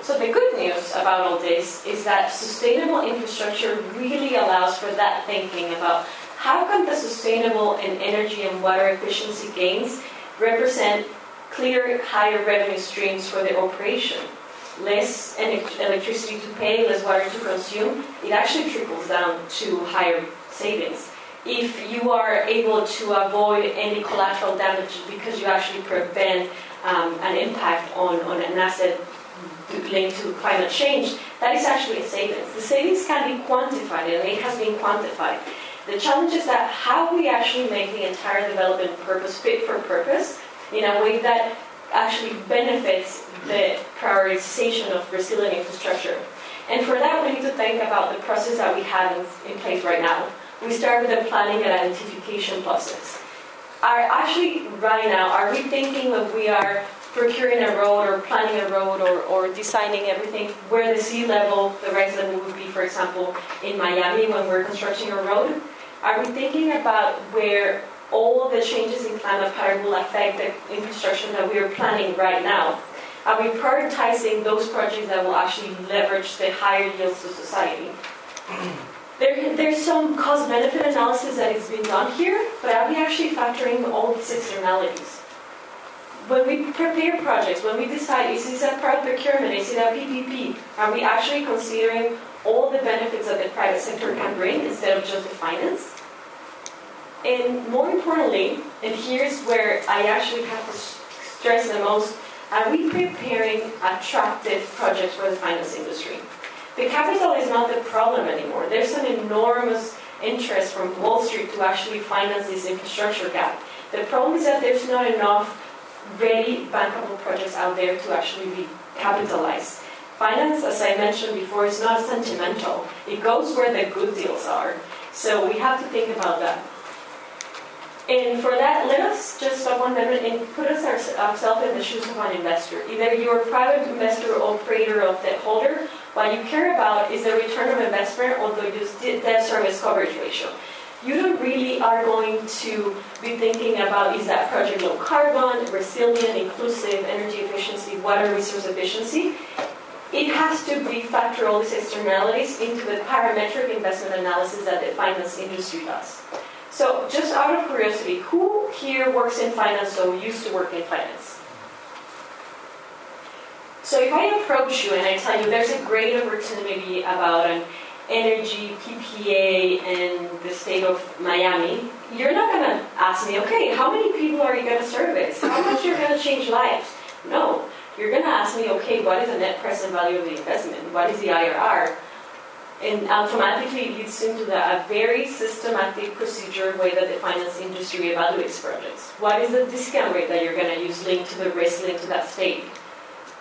So the good news about all this is that sustainable infrastructure really allows for that thinking about how can the sustainable and energy and water efficiency gains represent clear higher revenue streams for the operation less electricity to pay, less water to consume, it actually trickles down to higher savings. If you are able to avoid any collateral damage because you actually prevent um, an impact on, on an asset linked to climate change, that is actually a savings. The savings can be quantified, and it has been quantified. The challenge is that how we actually make the entire development purpose fit for purpose in a way that actually benefits the prioritization of resilient infrastructure. And for that, we need to think about the process that we have in, in place right now. We start with the planning and identification process. Are actually right now, are we thinking that we are procuring a road or planning a road or, or designing everything where the sea level, the rise level would be, for example, in Miami when we're constructing a road? Are we thinking about where all the changes in climate pattern will affect the infrastructure that we are planning right now. Are we prioritizing those projects that will actually leverage the higher yields to society? There, there's some cost benefit analysis that is being done here, but are we actually factoring all these externalities? When we prepare projects, when we decide is this a product procurement, is it a PPP, are we actually considering all the benefits that the private sector can bring instead of just the finance? And more importantly, and here's where I actually have to stress the most, are we preparing attractive projects for the finance industry? The capital is not the problem anymore. There's an enormous interest from Wall Street to actually finance this infrastructure gap. The problem is that there's not enough ready bankable projects out there to actually be capitalized. Finance, as I mentioned before, is not sentimental. It goes where the good deals are. So we have to think about that. And for that, let us just stop one minute and put us ourselves in the shoes of an investor. Either you're a private investor or operator of debt holder, what you care about is the return of investment or the debt service coverage ratio. You don't really are going to be thinking about is that project low carbon, resilient, inclusive, energy efficiency, water resource efficiency. It has to be factor all these externalities into the parametric investment analysis that the finance industry does. So, just out of curiosity, who here works in finance or used to work in finance? So, if I approach you and I tell you there's a great opportunity about an energy PPA in the state of Miami, you're not going to ask me, okay, how many people are you going to service? How much you're going to change lives? No. You're going to ask me, okay, what is the net present value of the investment? What is the IRR? And automatically it leads into the, a very systematic procedure way that the finance industry evaluates projects. What is the discount rate that you're going to use linked to the risk linked to that state?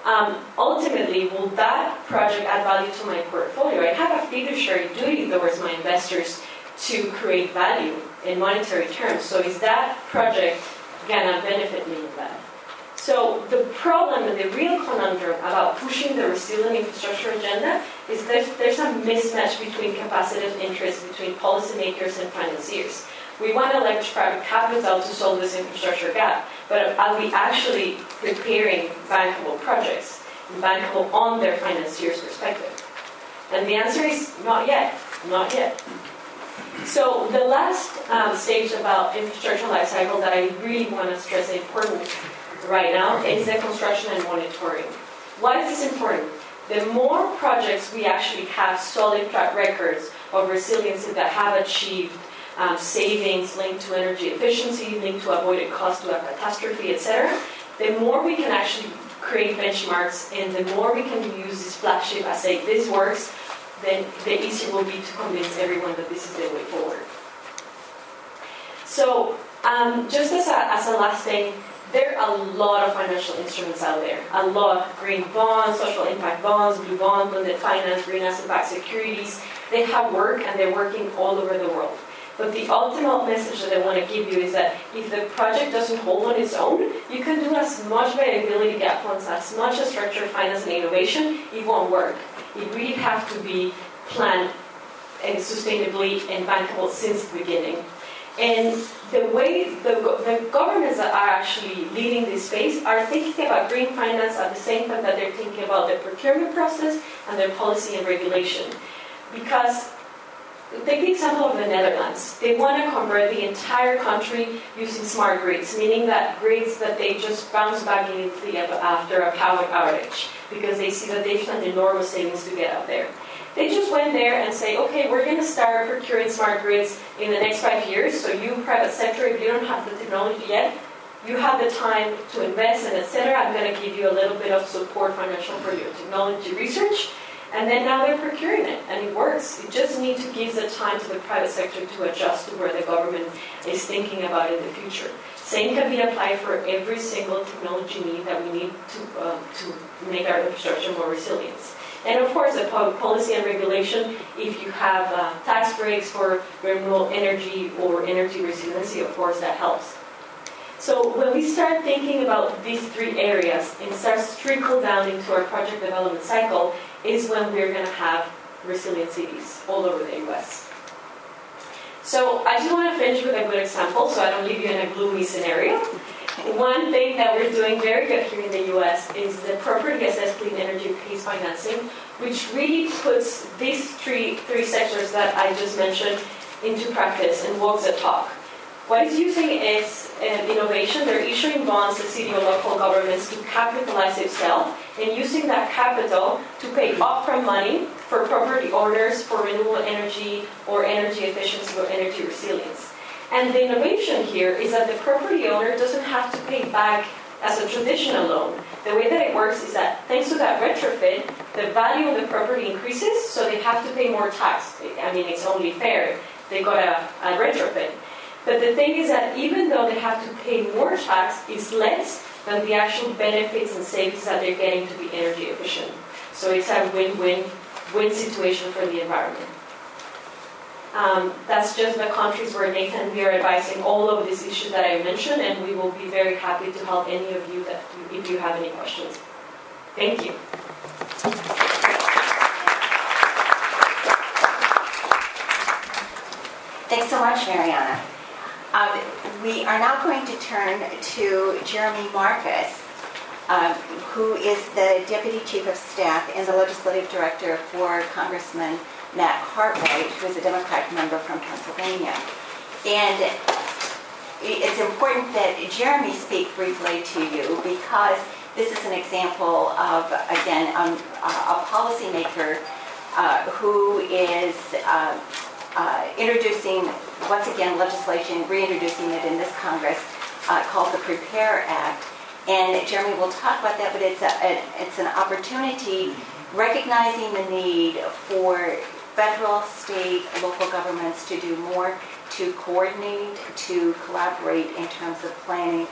Um, ultimately, will that project add value to my portfolio? I have a fiduciary duty towards my investors to create value in monetary terms. So is that project going to benefit me in that? So the problem the real conundrum about pushing the resilient infrastructure agenda is that there's a mismatch between capacitive interests between policymakers and financiers. We want to leverage private capital to solve this infrastructure gap, but are we actually preparing bankable projects, bankable on their financiers' perspective? And the answer is not yet, not yet. So the last um, stage about infrastructure life cycle that I really want to stress the importance right now is the construction and monitoring. Why is this important? The more projects we actually have solid track records of resiliency that have achieved um, savings linked to energy efficiency, linked to avoided cost to a catastrophe, etc., the more we can actually create benchmarks and the more we can use this flagship as say this works, then the easier will be to convince everyone that this is the way forward. So, um, just as a, as a last thing, there are a lot of financial instruments out there. A lot. Of green bonds, social impact bonds, blue bonds, blended finance, green asset-backed securities. They have work and they're working all over the world. But the ultimate message that I want to give you is that if the project doesn't hold on its own, you can do as much viability gap funds, as much as structured finance and innovation, it won't work. It really has to be planned and sustainably and bankable since the beginning. And the way the, the governments that are actually leading this space are thinking about green finance at the same time that they're thinking about the procurement process and their policy and regulation. Because Take the example of the Netherlands. They want to convert the entire country using smart grids, meaning that grids that they just bounce back immediately after a power outage because they see that they've done enormous savings to get out there. They just went there and say, okay, we're going to start procuring smart grids in the next five years. So you, private sector, if you don't have the technology yet, you have the time to invest and etc. I'm going to give you a little bit of support financial for your technology research. And then now they're procuring it, and it works. You just need to give the time to the private sector to adjust to where the government is thinking about in the future. Same can be applied for every single technology need that we need to, uh, to make our infrastructure more resilient. And of course, the policy and regulation, if you have uh, tax breaks for renewable energy or energy resiliency, of course, that helps. So when we start thinking about these three areas and start to trickle down into our project development cycle, is when we're going to have resilient cities all over the US. So I just want to finish with a good example so I don't leave you in a gloomy scenario. One thing that we're doing very good here in the US is the property assessed clean energy PACE financing, which really puts these three, three sectors that I just mentioned into practice and walks the talk. What it's using is an innovation. They're issuing bonds to city or local governments to capitalize itself and using that capital to pay upfront money for property owners for renewable energy or energy efficiency or energy resilience. And the innovation here is that the property owner doesn't have to pay back as a traditional loan. The way that it works is that thanks to that retrofit, the value of the property increases, so they have to pay more tax. I mean, it's only fair. They got a, a retrofit. But the thing is that even though they have to pay more tax, it's less than the actual benefits and savings that they're getting to be energy efficient. So it's a win-win win situation for the environment. Um, that's just the countries where Nathan we are advising all of these issues that I mentioned, and we will be very happy to help any of you that if you have any questions. Thank you. Thanks so much, Mariana. Um, we are now going to turn to Jeremy Marcus, um, who is the Deputy Chief of Staff and the Legislative Director for Congressman Matt Cartwright, who is a Democratic member from Pennsylvania. And it's important that Jeremy speak briefly to you because this is an example of, again, um, a policymaker uh, who is uh, uh, introducing, once again, legislation, reintroducing it in this Congress uh, called the Prepare Act. And Jeremy will talk about that, but it's, a, a, it's an opportunity recognizing the need for federal, state, local governments to do more to coordinate, to collaborate in terms of planning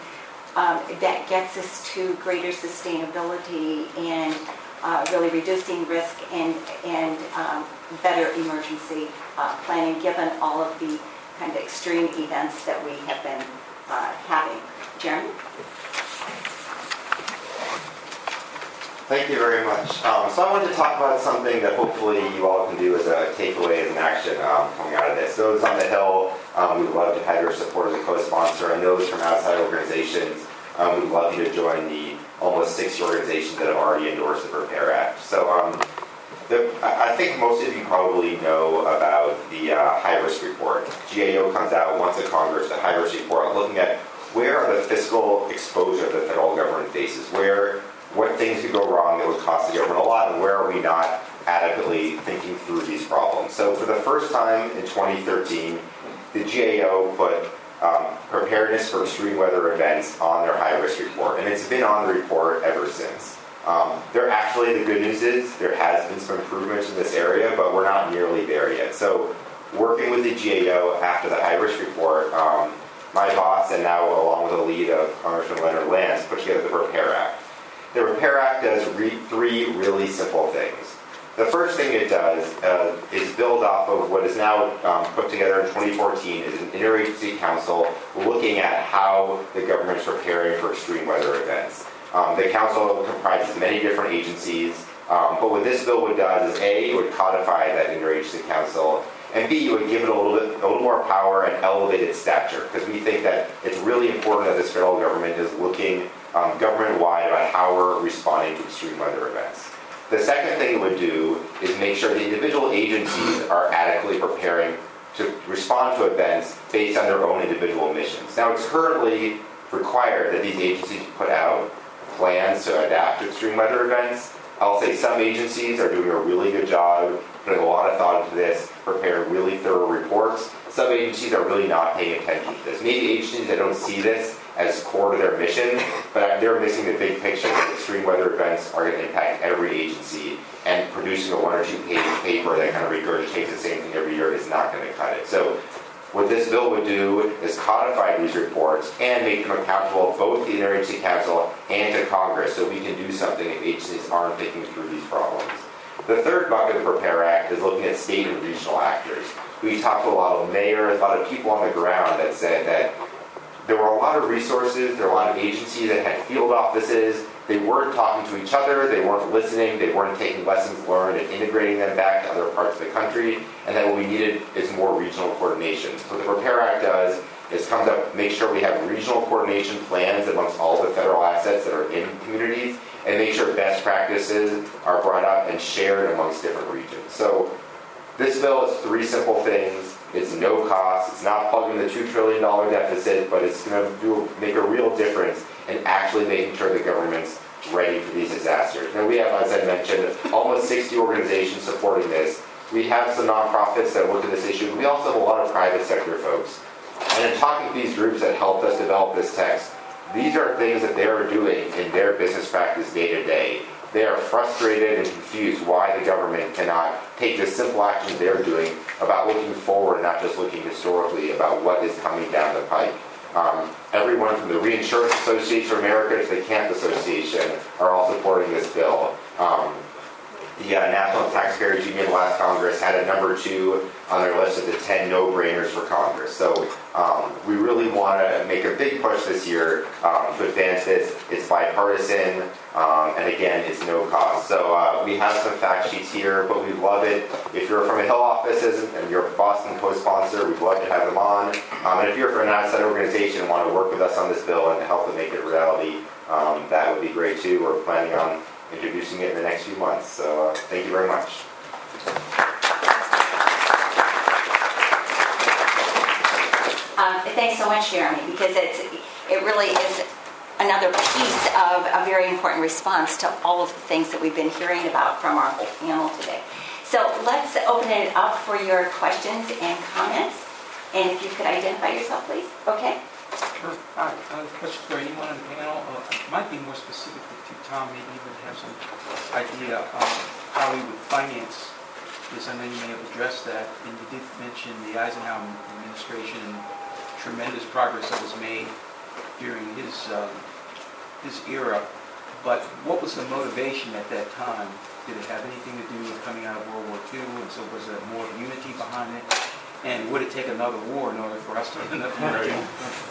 um, that gets us to greater sustainability and uh, really reducing risk and, and um, better emergency uh, planning given all of the kind of extreme events that we have been uh, having. Jeremy? Thank you very much. Um, so I wanted to talk about something that hopefully you all can do as a takeaway as an action um, coming out of this. Those on the Hill, um, we'd love to have your support as a co-sponsor, and those from outside organizations, um, we'd love you to join the almost 60 organizations that have already endorsed the Prepare Act. So um, the, I think most of you probably know about the uh, high risk report. GAO comes out once a Congress, the high risk report, looking at where are the fiscal exposure the federal government faces, where what things could go wrong that would cost the government a lot, and where are we not adequately thinking through these problems. So for the first time in 2013, the GAO put um, preparedness for extreme weather events on their high risk report, and it's been on the report ever since. Um, there actually, the good news is there has been some improvements in this area, but we're not nearly there yet. So, working with the GAO after the high risk report, um, my boss and now along with the lead of Congressman Leonard Lance put together the Prepare Act. The Prepare Act does re- three really simple things. The first thing it does uh, is build off of what is now um, put together in 2014 is an interagency council looking at how the government is preparing for extreme weather events. Um, the council comprises many different agencies, um, but what this bill would do is A, it would codify that interagency council, and B, it would give it a little bit, a little more power and elevated stature, because we think that it's really important that this federal government is looking um, government-wide about how we're responding to extreme weather events. The second thing it would do is make sure the individual agencies are adequately preparing to respond to events based on their own individual missions. Now, it's currently required that these agencies put out plans to adapt to extreme weather events. I'll say some agencies are doing a really good job, putting a lot of thought into this, preparing really thorough reports. Some agencies are really not paying attention to this. Maybe agencies that don't see this as core to their mission, *laughs* but they're missing the big picture that extreme weather events are going to impact every agency, and producing a one or two page paper that kind of regurgitates the same thing every year is not going to cut it. So what this bill would do is codify these reports and make them accountable both to the Interagency Council and to Congress so we can do something if agencies aren't thinking through these problems. The third bucket of the Prepare Act is looking at state and regional actors. We talked to a lot of mayors, a lot of people on the ground that said that there were a lot of resources, there were a lot of agencies that had field offices, they weren't talking to each other, they weren't listening, they weren't taking lessons learned and integrating them back to other parts of the country, and that what we needed is more regional coordination. So what the Prepare Act does is comes up, make sure we have regional coordination plans amongst all the federal assets that are in communities, and make sure best practices are brought up and shared amongst different regions. So this bill is three simple things. It's no cost. It's not plugging the $2 trillion deficit, but it's going to make a real difference in actually making sure the government's ready for these disasters. Now, we have, as I mentioned, almost 60 organizations supporting this. We have some nonprofits that look at this issue. We also have a lot of private sector folks. And in talking to these groups that helped us develop this text, these are things that they are doing in their business practice day to day. They are frustrated and confused why the government cannot take the simple actions they're doing about looking forward, not just looking historically about what is coming down the pike. Um, everyone from the Reinsurance Association of America to the Camp Association are all supporting this bill. Um, the uh, National Taxpayers Union last Congress had a number two on their list of the 10 no-brainers for Congress. So um, we really want to make a big push this year um, to advance this. It's bipartisan, um, and again, it's no cost. So uh, we have some fact sheets here, but we love it. If you're from a Hill office and you're a Boston co-sponsor, we'd love to have them on. Um, and if you're from an outside organization and want to work with us on this bill and help to make it reality, um, that would be great too. We're planning on introducing it in the next few months. So uh, thank you very much. Um, thanks so much, Jeremy, because it's, it really is another piece of a very important response to all of the things that we've been hearing about from our whole panel today. So let's open it up for your questions and comments. And if you could identify yourself, please. Okay? Sure. Hi, uh, question for anyone on the panel. Uh, it might be more specific to Tom, maybe would have some idea um, how he would finance this. I know you may have addressed that, and you did mention the Eisenhower administration and tremendous progress that was made during his um, his era. But what was the motivation at that time? Did it have anything to do with coming out of World War II? And so was there more unity behind it? And would it take another war in order for us to get enough unity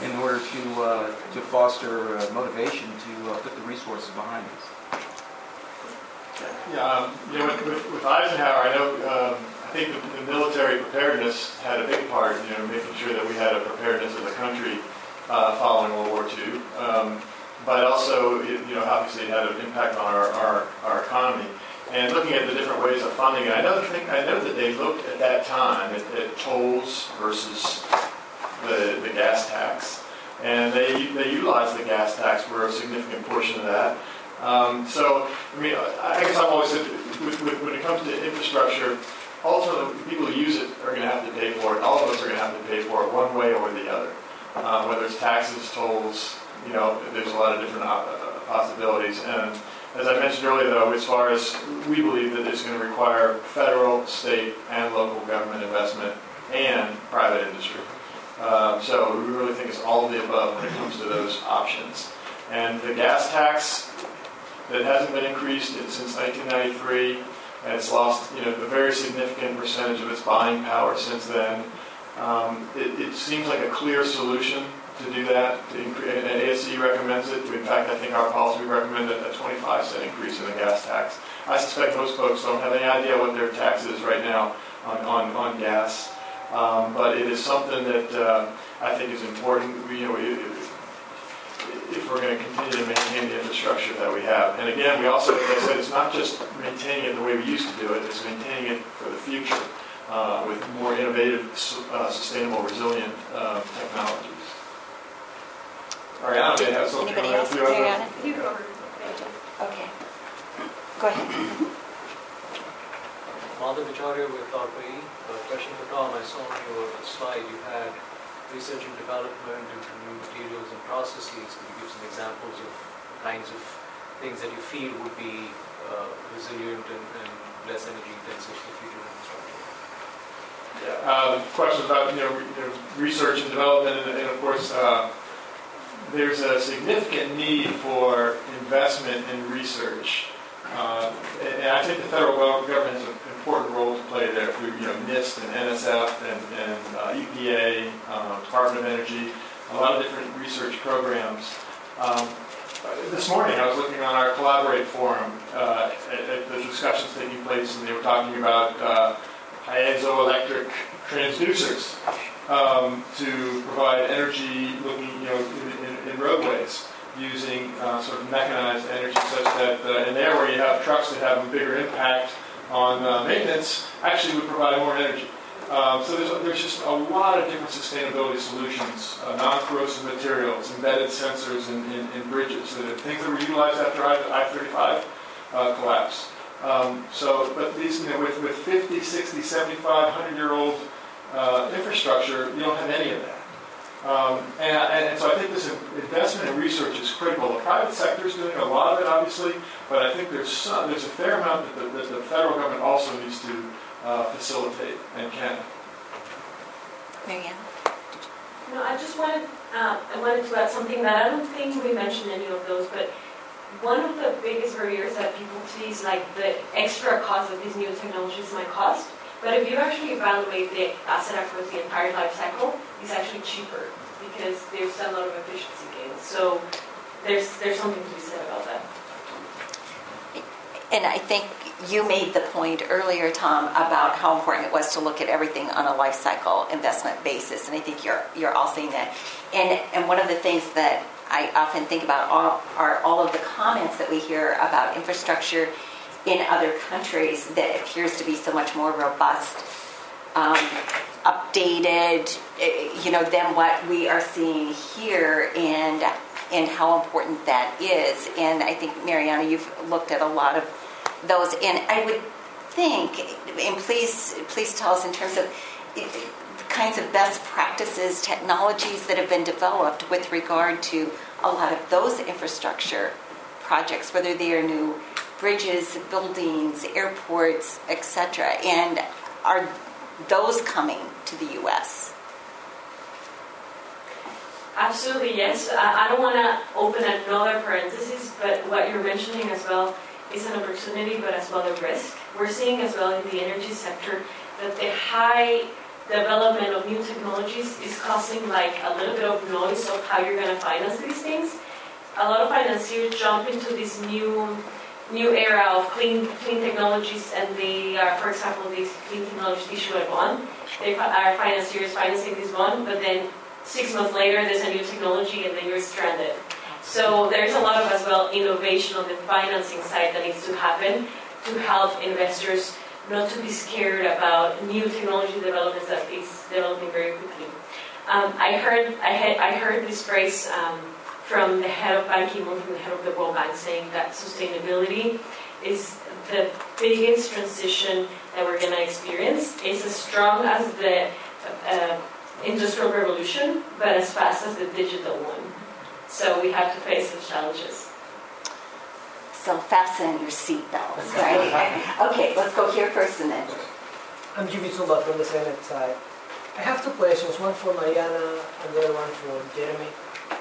in order to uh, to foster uh, motivation to uh, put the resources behind this? Yeah, um, you know, with, with, with Eisenhower, I know, um, I think the, the military preparedness had a big part, you know, making sure that we had a preparedness as a country uh, following World War II. Um, but also, it, you know, obviously it had an impact on our, our, our economy. And looking at the different ways of funding it, I know, think, I know that they looked at that time at, at tolls versus the, the gas tax. And they, they utilized the gas tax for a significant portion of that. Um, so, I mean, I guess I've always said, when it comes to infrastructure, ultimately, people who use it are going to have to pay for it. All of us are going to have to pay for it one way or the other. Um, whether it's taxes, tolls, you know, there's a lot of different uh, possibilities. And as I mentioned earlier, though, as far as we believe that it's going to require federal, state, and local government investment and private industry. Um, so we really think it's all of the above when it comes to those options. And the gas tax that hasn't been increased since 1993, and it's lost you know a very significant percentage of its buying power since then. Um, it, it, seems like a clear solution to do that. To and ASCE recommends it. In fact, I think our policy recommend a 25 cent increase in the gas tax. I suspect most folks don't have any idea what their tax is right now on, on, on gas. Um, but it is something that uh, I think is important. You know, if we're going to continue to maintain the infrastructure that we have. And again, we also, as I said, it's not just maintaining it the way we used to do it, it's maintaining it for the future uh, with more innovative, uh, sustainable, resilient uh, technologies. Ariana may have something. Anybody else? Ariana? You covered Okay. Go ahead. Madhav Acharya with ARPA-E. A question for Tom. I saw on your slide you had research and development into new materials and processes. Could you give some examples of the kinds of things that you feel would be uh, resilient and, and, less energy intensive for future infrastructure? Uh, questions about you know, research and development, and, and of course, uh, there's a significant need for investment in research. Uh, and, and I think the federal government has an important role to play there through you know, NIST and NSF and, and uh, EPA, uh, Department of Energy, a lot of different research programs. Um, This morning, I was looking on our Collaborate forum uh, at at the discussions taking place, and they were talking about uh, piezoelectric transducers um, to provide energy looking, you know, in- in- in roadways using uh, sort of mechanized energy such that uh, in there where you have trucks that have a bigger impact on uh, maintenance, actually would provide more energy. Um, so there's, there's just a lot of different sustainability solutions, uh, non-corrosive materials, embedded sensors in, in, in bridges, that things that were utilized after I- I-35 uh, collapse. Um, so, but these, you know, with, with 50, 60, 75, 100-year-old uh, infrastructure, you don't have any of that. Um, and, and so I think this investment in research is critical. The private sector is doing a lot of it, obviously, but I think there's some, there's a fair amount that the, that the federal government also needs to uh, facilitate and can. Mariana? No, I just wanted, uh, I wanted to add something that I don't think we mentioned any of those, but one of the biggest barriers that people see is like the extra cost that these new technologies might cost. But if you actually evaluate the asset across the entire life cycle, it's actually cheaper because there's a lot of efficiency gains. So there's, there's something to be said about that. And I think you made the point earlier, Tom, about how important it was to look at everything on a life cycle investment basis, and I think you're you're all seeing that. And and one of the things that I often think about all, are all of the comments that we hear about infrastructure in other countries that appears to be so much more robust, um, updated, eh, you know, than what we are seeing here, and and how important that is. And I think Mariana, you've looked at a lot of those, and I would think, and please please tell us in terms of kinds of best practices, technologies that have been developed with regard to a lot of those infrastructure projects, whether they are new bridges, buildings, airports, etc. And are those coming to the U.S.? Absolutely, yes. I I don't want to open another parenthesis, but what you're mentioning as well is an opportunity, but as well a risk. We're seeing as well in the energy sector that the high development of new technologies is causing like a little bit of noise of how you're going to finance these things. A lot of financiers jump into this new new era of clean clean technologies, and they are, for example, these clean technologies issue a bond. They are financiers financing this bond, but then six months later, there's a new technology, and then you're stranded. So there's a lot of as well innovation on the financing side that needs to happen to help investors not to be scared about new technology developments that is developing very quickly. Um, I heard I, had, I heard this phrase um, from the head of Ban Ki-moon, from the head of the World Bank, saying that sustainability is the biggest transition that we're going to experience. It's as strong as the uh, industrial revolution, but as fast as the digital one. So we have to face the challenges. So fasten your seatbelts, right? okay, let's go here first and then. I'm Jimmy Zumba from the Senate side. I have two questions, one for Mariana and the other one for Jeremy.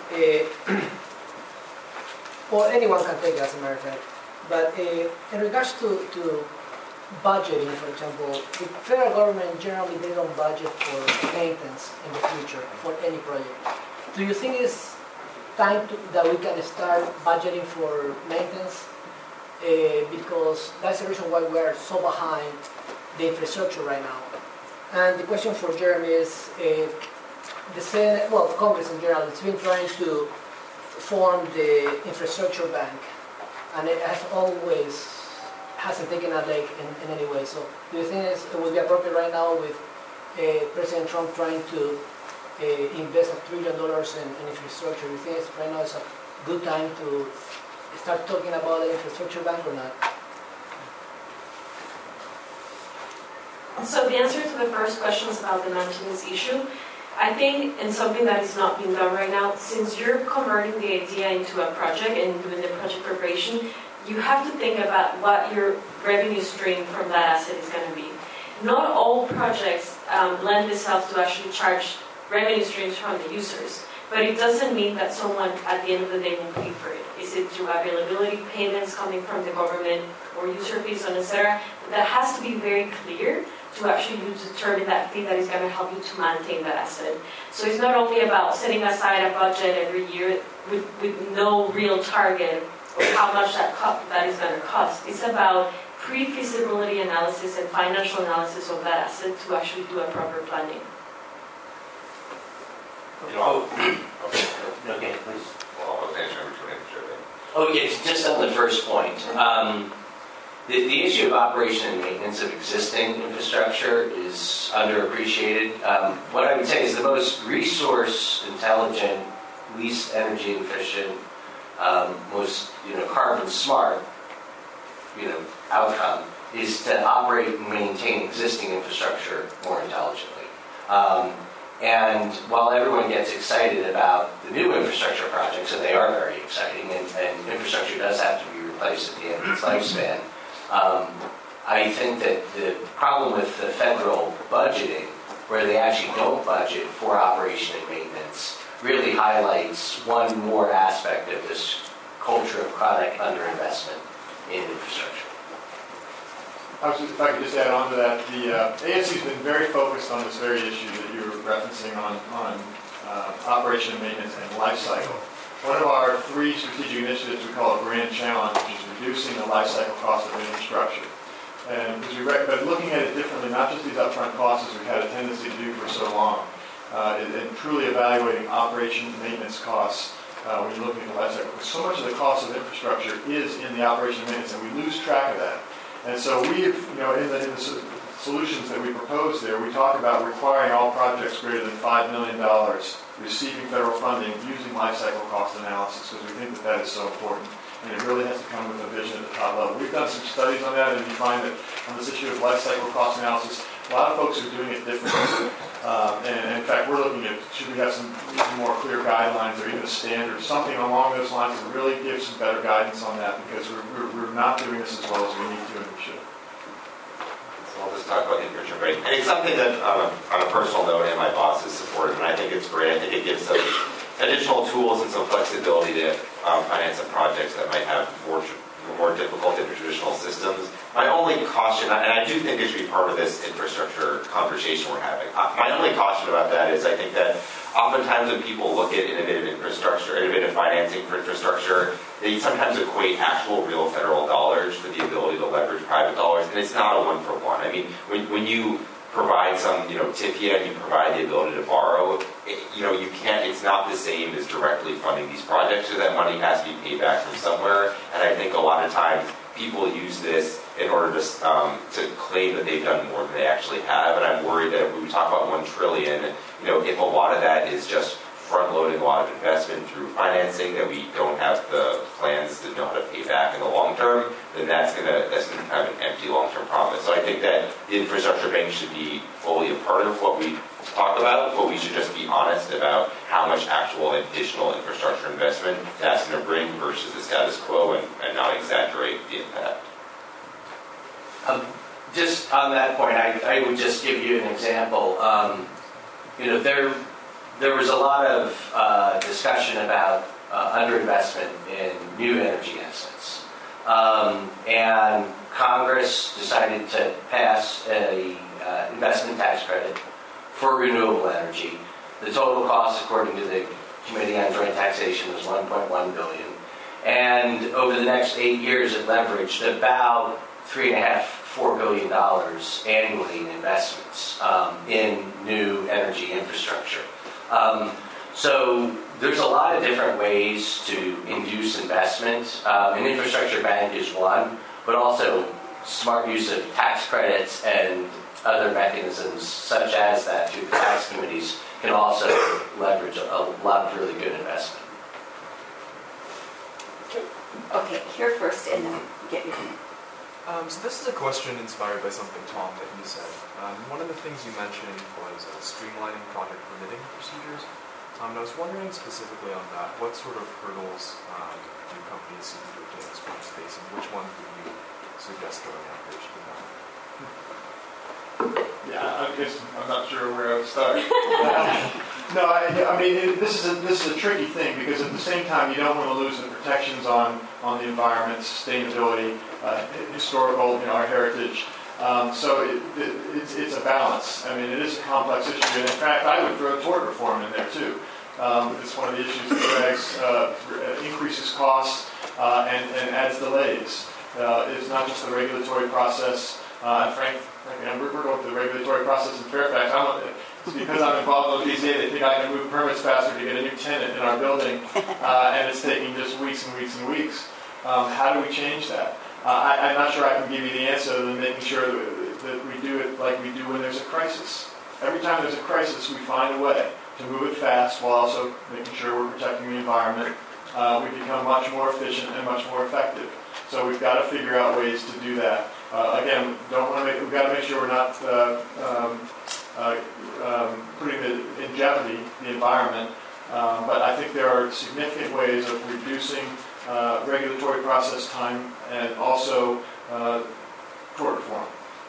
Uh, *clears throat* well, anyone can take it as a matter of fact. But uh, in regards to, to budgeting, for example, the federal government generally they don't budget for maintenance in the future for any project. Do you think it's time to, that we can start budgeting for maintenance? Uh, because that's the reason why we are so behind the infrastructure right now. And the question for Jeremy is, uh, the Senate, well, Congress in general, it's been trying to form the infrastructure bank, and it has always hasn't taken a leg in, in any way. So, do you think it would be appropriate right now with uh, President Trump trying to uh, invest a trillion dollars in, in infrastructure? Do you think right now a good time to start talking about the infrastructure bank or not? So the answer to the first question is about the maintenance issue. I think, and something that is not being done right now, since you're converting the idea into a project and doing the project preparation, you have to think about what your revenue stream from that asset is going to be. Not all projects um, lend themselves to actually charge revenue streams from the users, but it doesn't mean that someone at the end of the day will pay for it. Is it through availability payments coming from the government or user fees, and etc.? That has to be very clear to actually you determine that thing that is going to help you to maintain that asset. So it's not only about setting aside a budget every year with, with no real target of how much that, co- that is going to cost. It's about pre-feasibility analysis and financial analysis of that asset to actually do a proper planning. Oh, *coughs* Okay. okay, please. Well, I was answering which one, sure. Oh, yes, just on the first point. Um, The, the issue of operation and maintenance of existing infrastructure is underappreciated. Um, What I would say is the most resource intelligent, least energy efficient, um, most, you know, carbon smart, you know, outcome is to operate and maintain existing infrastructure more intelligently. Um, And while everyone gets excited about the new infrastructure projects, and they are very exciting, and, and infrastructure does have to be replaced at the end of its lifespan, um, I think that the problem with the federal budgeting, where they actually don't budget for operation and maintenance, really highlights one more aspect of this culture of chronic underinvestment in infrastructure. If I could just add on to that, the uh, ASCE's been very focused on this very issue that you were referencing on, on uh, operation and maintenance and life cycle. One of our three strategic initiatives we call a grand challenge, which is reducing the life cycle cost of infrastructure. And we, rec- but looking at it differently, not just these upfront costs as we've had a tendency to do for so long, uh, and and truly evaluating operation maintenance costs uh, when you're looking at the life cycle. Because so much of the cost of infrastructure is in the operation maintenance, and we lose track of that. And so we've, you know, in the, in the solutions that we propose there, we talk about requiring all projects greater than $5 million receiving federal funding using life cycle cost analysis, because we think that that is so important. And it really has to come with a vision at the top level. We've done some studies on that, and you find that on this issue of life cycle cost analysis, a lot of folks are doing it differently. Uh, And and in fact, we're looking at, should we have some some more clear guidelines or even a standard, something along those lines to really give some better guidance on that, because we're, we're- we're not doing this as well as we need to and we should. I'll just talk about the. And it's something that, on a, on a personal note, and my boss has supported, and I think it's great. I think it gives some additional tools and some flexibility to um, finance some projects that might have more, more difficult than traditional systems. My only caution, and I do think it should be part of this infrastructure conversation we're having. Uh, My only caution about that is I think that oftentimes when people look at innovative infrastructure, innovative financing for infrastructure, they sometimes equate actual real federal dollars for the ability to leverage private dollars, and it's not a one for one. I mean, when, when you provide some, you know, TIFIA and you provide the ability to borrow, it, you know, you can't, it's not the same as directly funding these projects, so that money has to be paid back from somewhere, and I think a lot of times people use this in order to, um, to claim that they've done more than they actually have, and I'm worried that when we talk about one trillion, you know, if a lot of that is just front-loading a lot of investment through financing that we don't have the plans to know how to pay back in the long term, then that's gonna, that's gonna have an empty long-term promise. So I think that the infrastructure bank should be fully a part of what we talk about, but we should just be honest about how much actual additional infrastructure investment that's gonna bring versus the status quo and, and not exaggerate the impact. Um, Just on that point, I, I would just give you an example. Um, You know, there, there was a lot of uh, discussion about uh, underinvestment in new energy assets. Um, And Congress decided to pass a uh, investment tax credit for renewable energy. The total cost, according to the Committee on Joint Taxation, was 1.1 billion. And over the next eight years, it leveraged about three and a half, four billion dollars annually in investments um, in new energy infrastructure. Um, so there's a lot of different ways to induce investment. Um, an infrastructure bank is one, but also smart use of tax credits and other mechanisms such as that through the tax committees can also leverage a, a lot of really good investment. Okay, here first and then get your, Um, so this is a question inspired by something, Tom, that you said. Um, one of the things you mentioned was uh, streamlining project permitting procedures. Um, and I was wondering specifically on that, what sort of hurdles um, do companies seeking to obtain this kind space, and which ones would you suggest going after each of them? Yeah, I guess I'm not sure where I'd start. *laughs* No, I, I mean, it- this is, a this is a tricky thing, because at the same time, you don't want to lose the protections on, on the environment, sustainability, uh, historical, you know, our heritage. Um, So it- it- it's it's a balance. I mean, it is a complex issue, and in fact, I would throw tort reform in there too. Um, It's one of the issues that drags, uh, increases costs uh, and and adds delays. Uh, It's not just the regulatory process, uh, and frank, frankly, I'm- we're going through the regulatory process in Fairfax. I don't, it's because I'm involved in OPZA, they think I can move permits faster to get a new tenant in our building, uh, and it's taking just weeks and weeks and weeks. Um, How do we change that? I, I'm not sure I can give you the answer other than making sure that, that we do it like we do when there's a crisis. Every time there's a crisis, we find a way to move it fast while also making sure we're protecting the environment. Uh, we become much more efficient and much more effective. So we've got to figure out ways to do that. Uh, again, don't want to make, we've got to make sure we're not uh, um, uh, um, putting the, in jeopardy the environment. Um, but I think there are significant ways of reducing uh, regulatory process time and also uh, tort reform.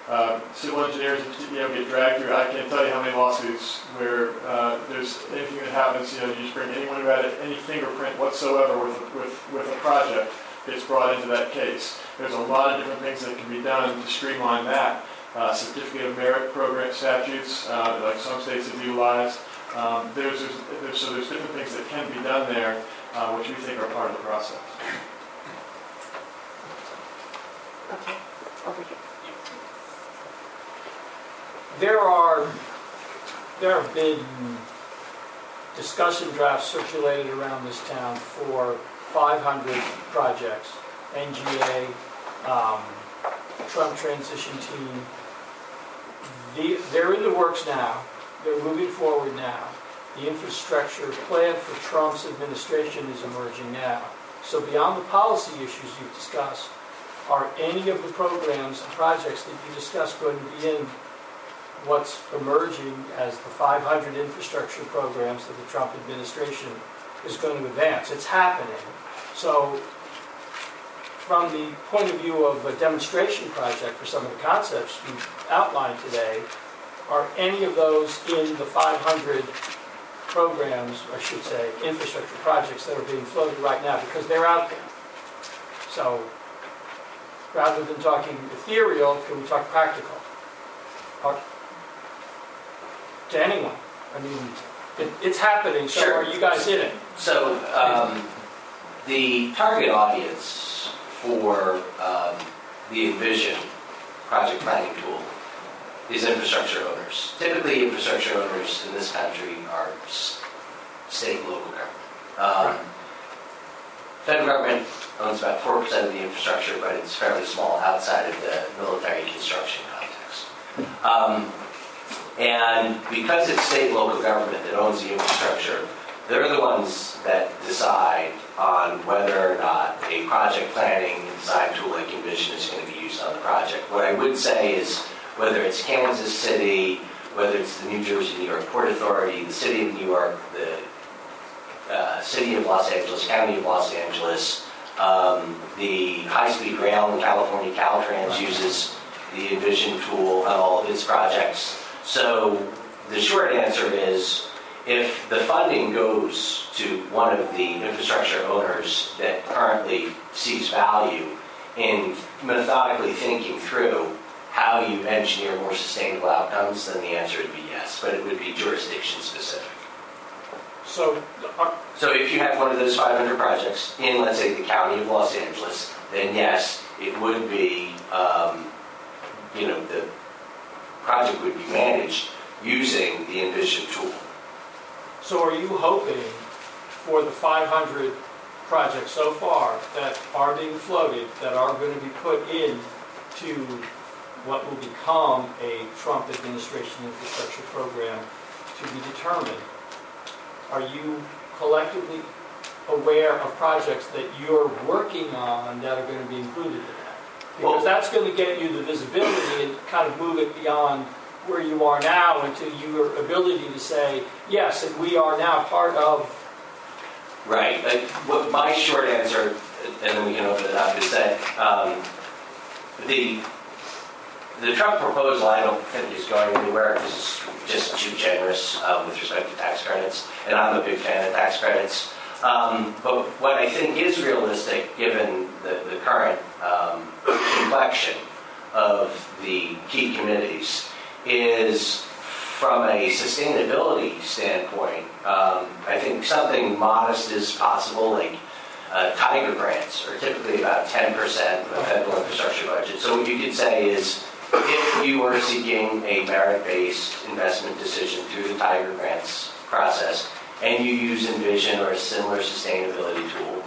Uh, Civil engineers, you know, get dragged through, I can't tell you how many lawsuits where uh, there's anything that happens, you know, you just bring anyone who had any fingerprint whatsoever with, with, with a project gets brought into that case. There's a lot of different things that can be done to streamline that. Uh, Certificate of merit program statutes, uh, like some states have utilized. Um, There's, there's- there's, so there's different things that can be done there, uh, which we think are part of the process. Okay, over here. There are, there have been discussion drafts circulated around this town for 500 projects, NGA, um, Trump transition team. The- They're in the works now, they're moving forward now. The infrastructure plan for Trump's administration is emerging now. So beyond the policy issues you've discussed, are any of the programs and projects that you discussed going to be in what's emerging as the 500 infrastructure programs that the Trump administration is going to advance. It's happening. So from the point of view of a demonstration project for some of the concepts you outlined today, are any of those in the 500 programs, I should say, infrastructure projects that are being floated right now? Because they're out there. So rather than talking ethereal, can we talk practical? Are- to anyone. I mean, it, it's happening, so Sure. are you guys in it? So, um, the target audience for um, the Envision project planning tool is infrastructure owners. Typically, infrastructure owners in this country are state and local government. Um, Federal government owns about 4% of the infrastructure, but it's fairly small outside of the military construction context. Um, and because it's state local government that owns the infrastructure, they're the ones that decide on whether or not a project planning and design tool like Envision is going to be used on the project. What I would say is whether it's Kansas City, whether it's the New Jersey, New York Port Authority, the City of New York, the uh, City of Los Angeles, County of Los Angeles, um, the high-speed rail in California, Caltrans uses the Envision tool on all of its projects. So the short answer is, if the funding goes to one of the infrastructure owners that currently sees value in methodically thinking through how you engineer more sustainable outcomes, then the answer would be yes, but it would be jurisdiction specific. So, are, So if you have one of those 500 projects in, let's say, the county of Los Angeles, then yes, it would be, um, you know, the project would be managed using the Envision tool. so are you hoping for the 500 projects so far that are being floated, that are going to be put in to what will become a Trump administration infrastructure program to be determined? Are you collectively aware of projects that you're working on that are going to be included in that? Well- Because that's going to get you the visibility and kind of move it beyond where you are now into your ability to say, yes, and we are now part of, Right. Like, what my short answer, and then we can open it up, is that um, the the Trump proposal, I don't think is going anywhere because just too generous um, with respect to tax credits, and I'm a big fan of tax credits. Um, but what I think is realistic, given the, the current um, complexion of the key committees is from a sustainability standpoint, um, I think something modest is possible, like uh, Tiger grants are typically about 10% of a federal infrastructure budget. So what you could say is, if you were seeking a merit-based investment decision through the Tiger grants process, and you use Envision or a similar sustainability tool,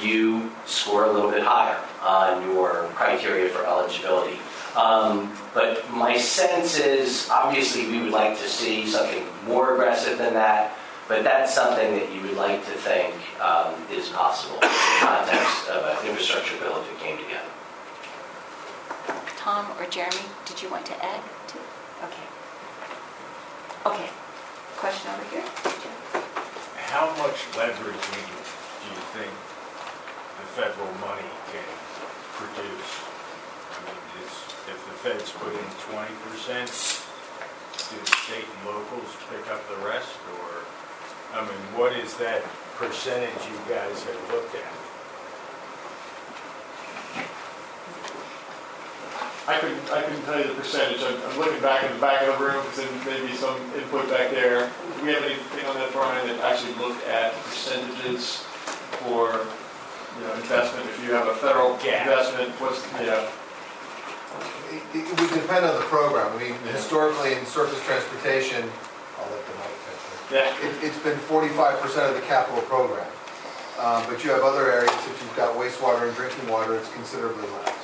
you score a little bit higher on your criteria for eligibility. Um, but my sense is, obviously, we would like to see something more aggressive than that, but that's something that you would like to think um, is possible in the context of an infrastructure bill if it came together. Tom or Jeremy, did you want to add to? it? Okay. Okay. Question over here? How much leveraging do you think the federal money can produce? I mean, is, if the feds put in twenty percent, do the state and locals pick up the rest, or, I mean, what is that percentage you guys have looked at? I couldn't, I couldn't tell you the percentage. I'm, I'm looking back in the back of the room, because there may be some input back there. Do we have anything on that, Brian, that actually looked at percentages for, you know, investment? If you have a federal Yeah. investment, what's, you know, It it would depend on the program. I mean, Yeah. historically, in surface transportation, I'll let the mic touch yeah, it. It- It's been 45% of the capital program. Um, But you have other areas, if you've got wastewater and drinking water, it's considerably less.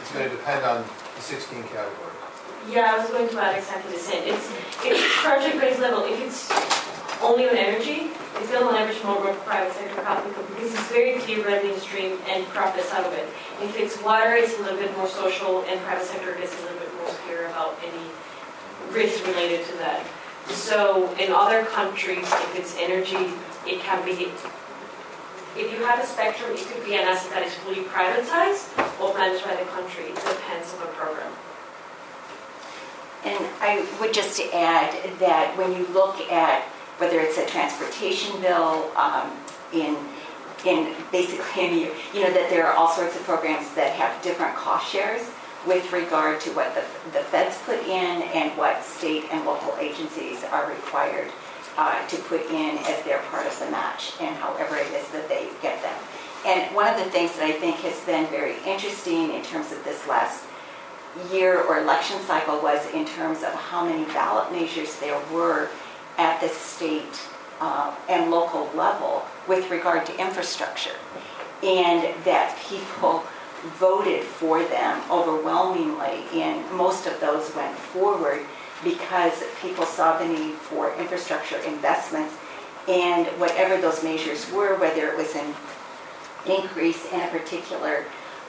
It's going to depend on 16 categories. Yeah, I was going to add exactly the same. It's, it's project-based level. If it's only on energy, it's still on average more of private sector capital because it's very clear revenue stream and profits out of it. If it's water, it's a little bit more social and private sector gets a little bit more clear about any risk related to that. So in other countries, if it's energy, it can be, if you have a spectrum, it could be an asset that is fully privatized or managed by the country. It depends on the program. And I would just add that when you look at whether it's a transportation bill, um, in, in basically any, you know, that there are all sorts of programs that have different cost shares with regard to what the, the feds put in and what state and local agencies are required uh, to put in as their part of the match and however it is that they get them. And one of the things that I think has been very interesting in terms of this last year or election cycle was in terms of how many ballot measures there were at the state uh, and local level with regard to infrastructure. And that people voted for them overwhelmingly, and most of those went forward because people saw the need for infrastructure investments and whatever those measures were, whether it was an increase in a particular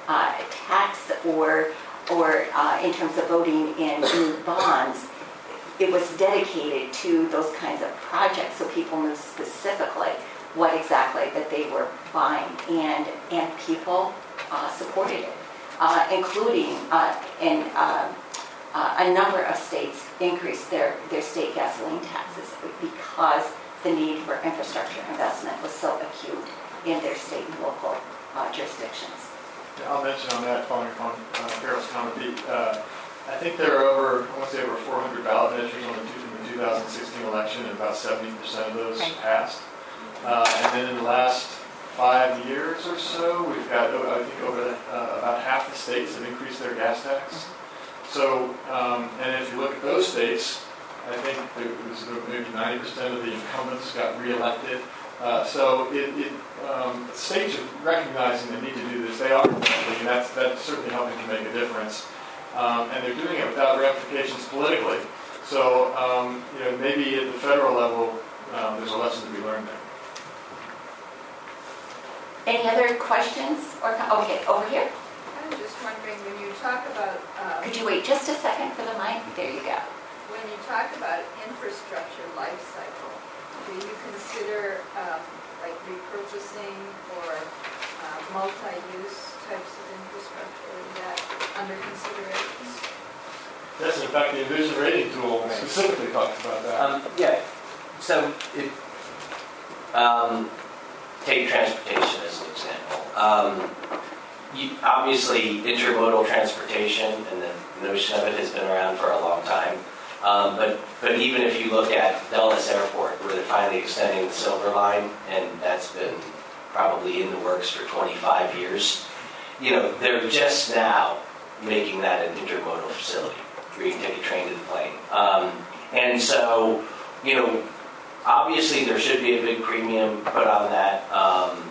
uh, tax or, or uh, in terms of voting in new bonds, it was dedicated to those kinds of projects, so people knew specifically what exactly that they were buying, and, and people uh, supported it, uh, including, uh, in uh, a number of states increased their, their state gasoline taxes because the need for infrastructure investment was so acute in their state and local uh, jurisdictions. Yeah, I'll mention on that, following on uh, Carol's comment, uh, I think there are over, I want to say over 400 ballot measures on the in the 2016 election, and about 70% of those Right. passed. Uh, And then in the last five years or so, we've got, I think, over uh, about half the states have increased their gas tax. So, um, and if you look at those states, I think it was maybe 90% of the incumbents got reelected. Uh, So it, it, um, states are recognizing the need to do this, they are, and that's, that's certainly helping to make a difference. Um, And they're doing it without ramifications politically. So, um, you know, maybe at the federal level, um, there's a lesson to be learned there. Any other questions or, okay, over here? I'm just wondering, when you talk about, um, Could you wait just a second for the mic? There you go. when you talk about infrastructure life cycle, do you consider um, like repurposing or uh, multi-use types of infrastructure? Is that under consideration? Yes, in fact, the Envision rating tool specifically talks about that. Um, yeah, so it, um, take transportation as an example. Um, you- obviously, intermodal transportation and the notion of it has been around for a long time. Um, But, but even if you look at Dulles Airport, where they're finally extending the Silver Line, and that's been probably in the works for 25 years, you know, they're just now making that an intermodal facility, where you can take a train to the plane. Um, And so, you know, obviously, there should be a big premium put on that. Um,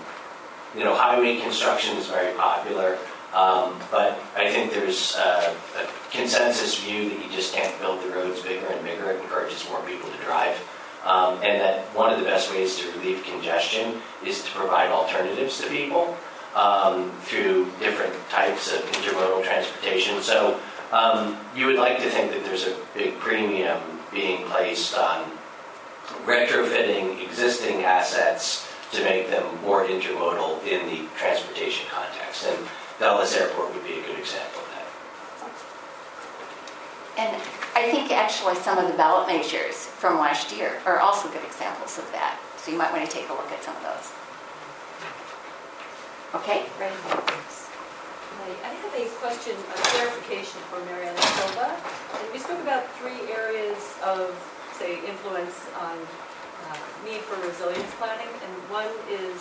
You know, highway construction is very popular, um, but I think there's uh, a consensus view that you just can't build the roads bigger and bigger. It encourages more people to drive. Um, And that one of the best ways to relieve congestion is to provide alternatives to people um, through different types of intermodal transportation. So um, you would like to think that there's a big premium being placed on retrofitting existing assets to make them more intermodal in the transportation context. And Dulles Airport would be a good example of that. And I think actually some of the ballot measures from last year are also good examples of that. So you might want to take a look at some of those. Okay, ready? I have a question, a clarification for Mariana Silva. And we spoke about three areas of, say, influence on uh, need for resilience planning, and one is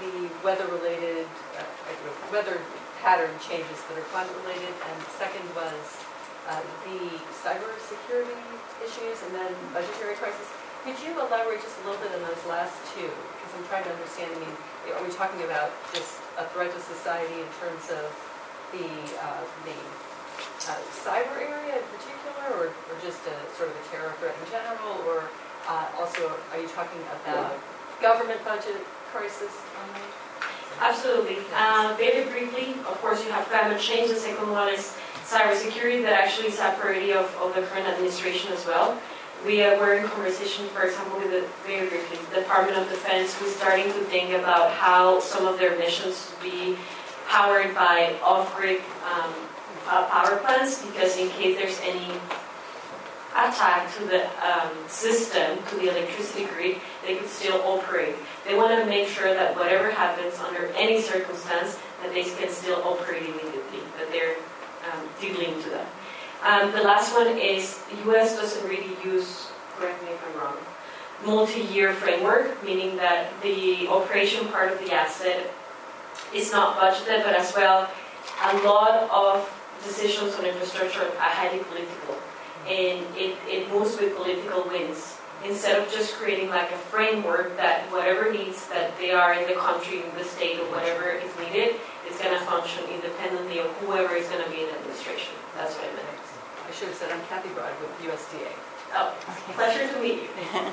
the weather-related, uh, weather pattern changes that are climate-related, and second was uh, the cybersecurity issues, and then budgetary crisis. Could you elaborate just a little bit on those last two? Because I'm trying to understand, I mean, are we talking about just a threat to society in terms of the, uh, the uh, cyber area in particular, or, or just a sort of a terror threat in general, or uh, also, are you talking about government budget crisis? Absolutely. Uh, very briefly, of course, you have climate change. The second one is cybersecurity that actually is a priority of, of the current administration as well. We uh, were in conversation, for example, with the very briefly, Department of Defense, who's starting to think about how some of their missions be powered by off-grid um, uh, power plants, because in case there's any attack to the um, system, to the electricity grid, they can still operate. They want to make sure that whatever happens under any circumstance, that they can still operate immediately, that they're um, dealing to that. Um, the last one is the U.S. doesn't really use, correct me if I'm wrong, multi-year framework, meaning that the operation part of the asset is not budgeted, but as well, a lot of decisions on infrastructure are highly political and it, it moves with political winds. Instead of just creating like a framework that whatever needs that they are in the country, in the state, or whatever is needed, is going to function independently of whoever is going to be in administration. That's what I meant. I should have said I'm Kathy Broad with USDA. Oh, pleasure to meet you. *laughs*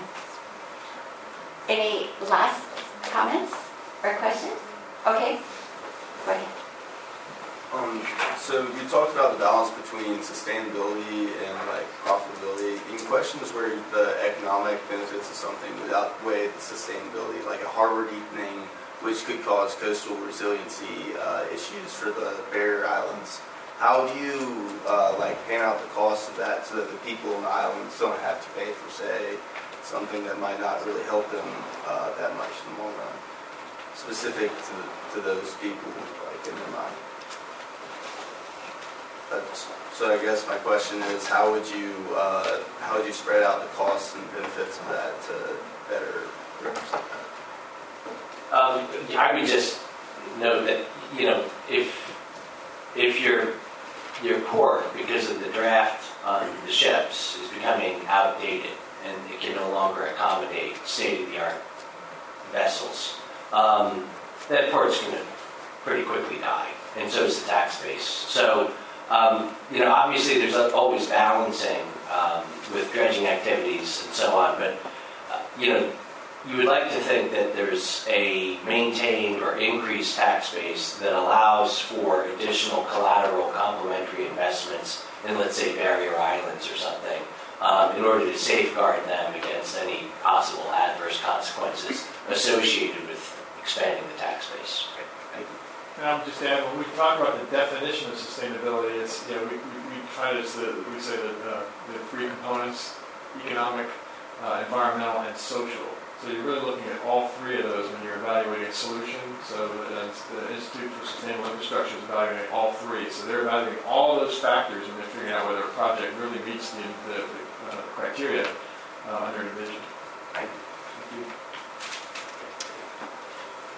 Any last comments or questions? Okay, go ahead. Um, so you talked about the balance between sustainability and like profitability. In questions where the economic benefits of something would outweigh the sustainability, like a harbor deepening, which could cause coastal resiliency uh, issues for the barrier islands. How do you uh, like pan out the cost of that so that the people on the islands don't have to pay for, say, something that might not really help them uh, that much in the long run, specific to, to those people, like in their mind? So I guess my question is, how would you, uh, how would you spread out the costs and benefits of that to better that? Um, I would just note that, you know, if, if your, your port, because of the draft on the ships, is becoming outdated and it can no longer accommodate state-of-the-art vessels, um, that port's going to pretty quickly die, and so is the tax base. So, um, you know, obviously there's always balancing um, with dredging activities and so on, but, uh, you know, you would like to think that there's a maintained or increased tax base that allows for additional collateral complementary investments in, let's say, barrier islands or something, um, in order to safeguard them against any possible adverse consequences associated with expanding the tax base. And I'll just add, when we talk about the definition of sustainability, it's, you know, we, we, we try to, we say that uh, the three components, economic, uh, environmental, and social So you're really looking at all three of those when you're evaluating a solution. So the, the Institute for Sustainable Infrastructure is evaluating all three. So they're evaluating all those factors and they're figuring out whether a project really meets the, the, the uh, criteria uh, under you.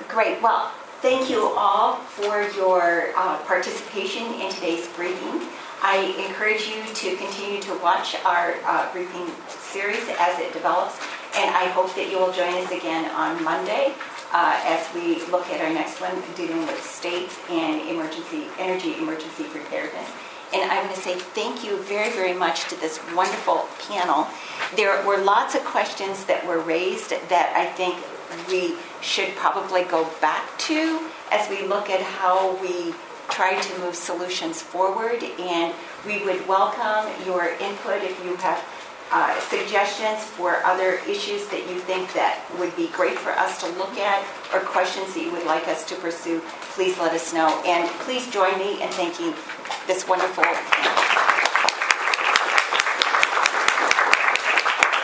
Great, well, thank you all for your uh, participation in today's briefing. I encourage you to continue to watch our uh, briefing series as it develops, and I hope that you will join us again on Monday uh, as we look at our next one dealing with states and emergency, energy emergency preparedness. And I want to say thank you very, very much to this wonderful panel. There were lots of questions that were raised that I think we should probably go back to as we look at how we try to move solutions forward. And we would welcome your input if you have uh, suggestions for other issues that you think that would be great for us to look at or questions that you would like us to pursue, please let us know. And please join me in thanking this wonderful panel.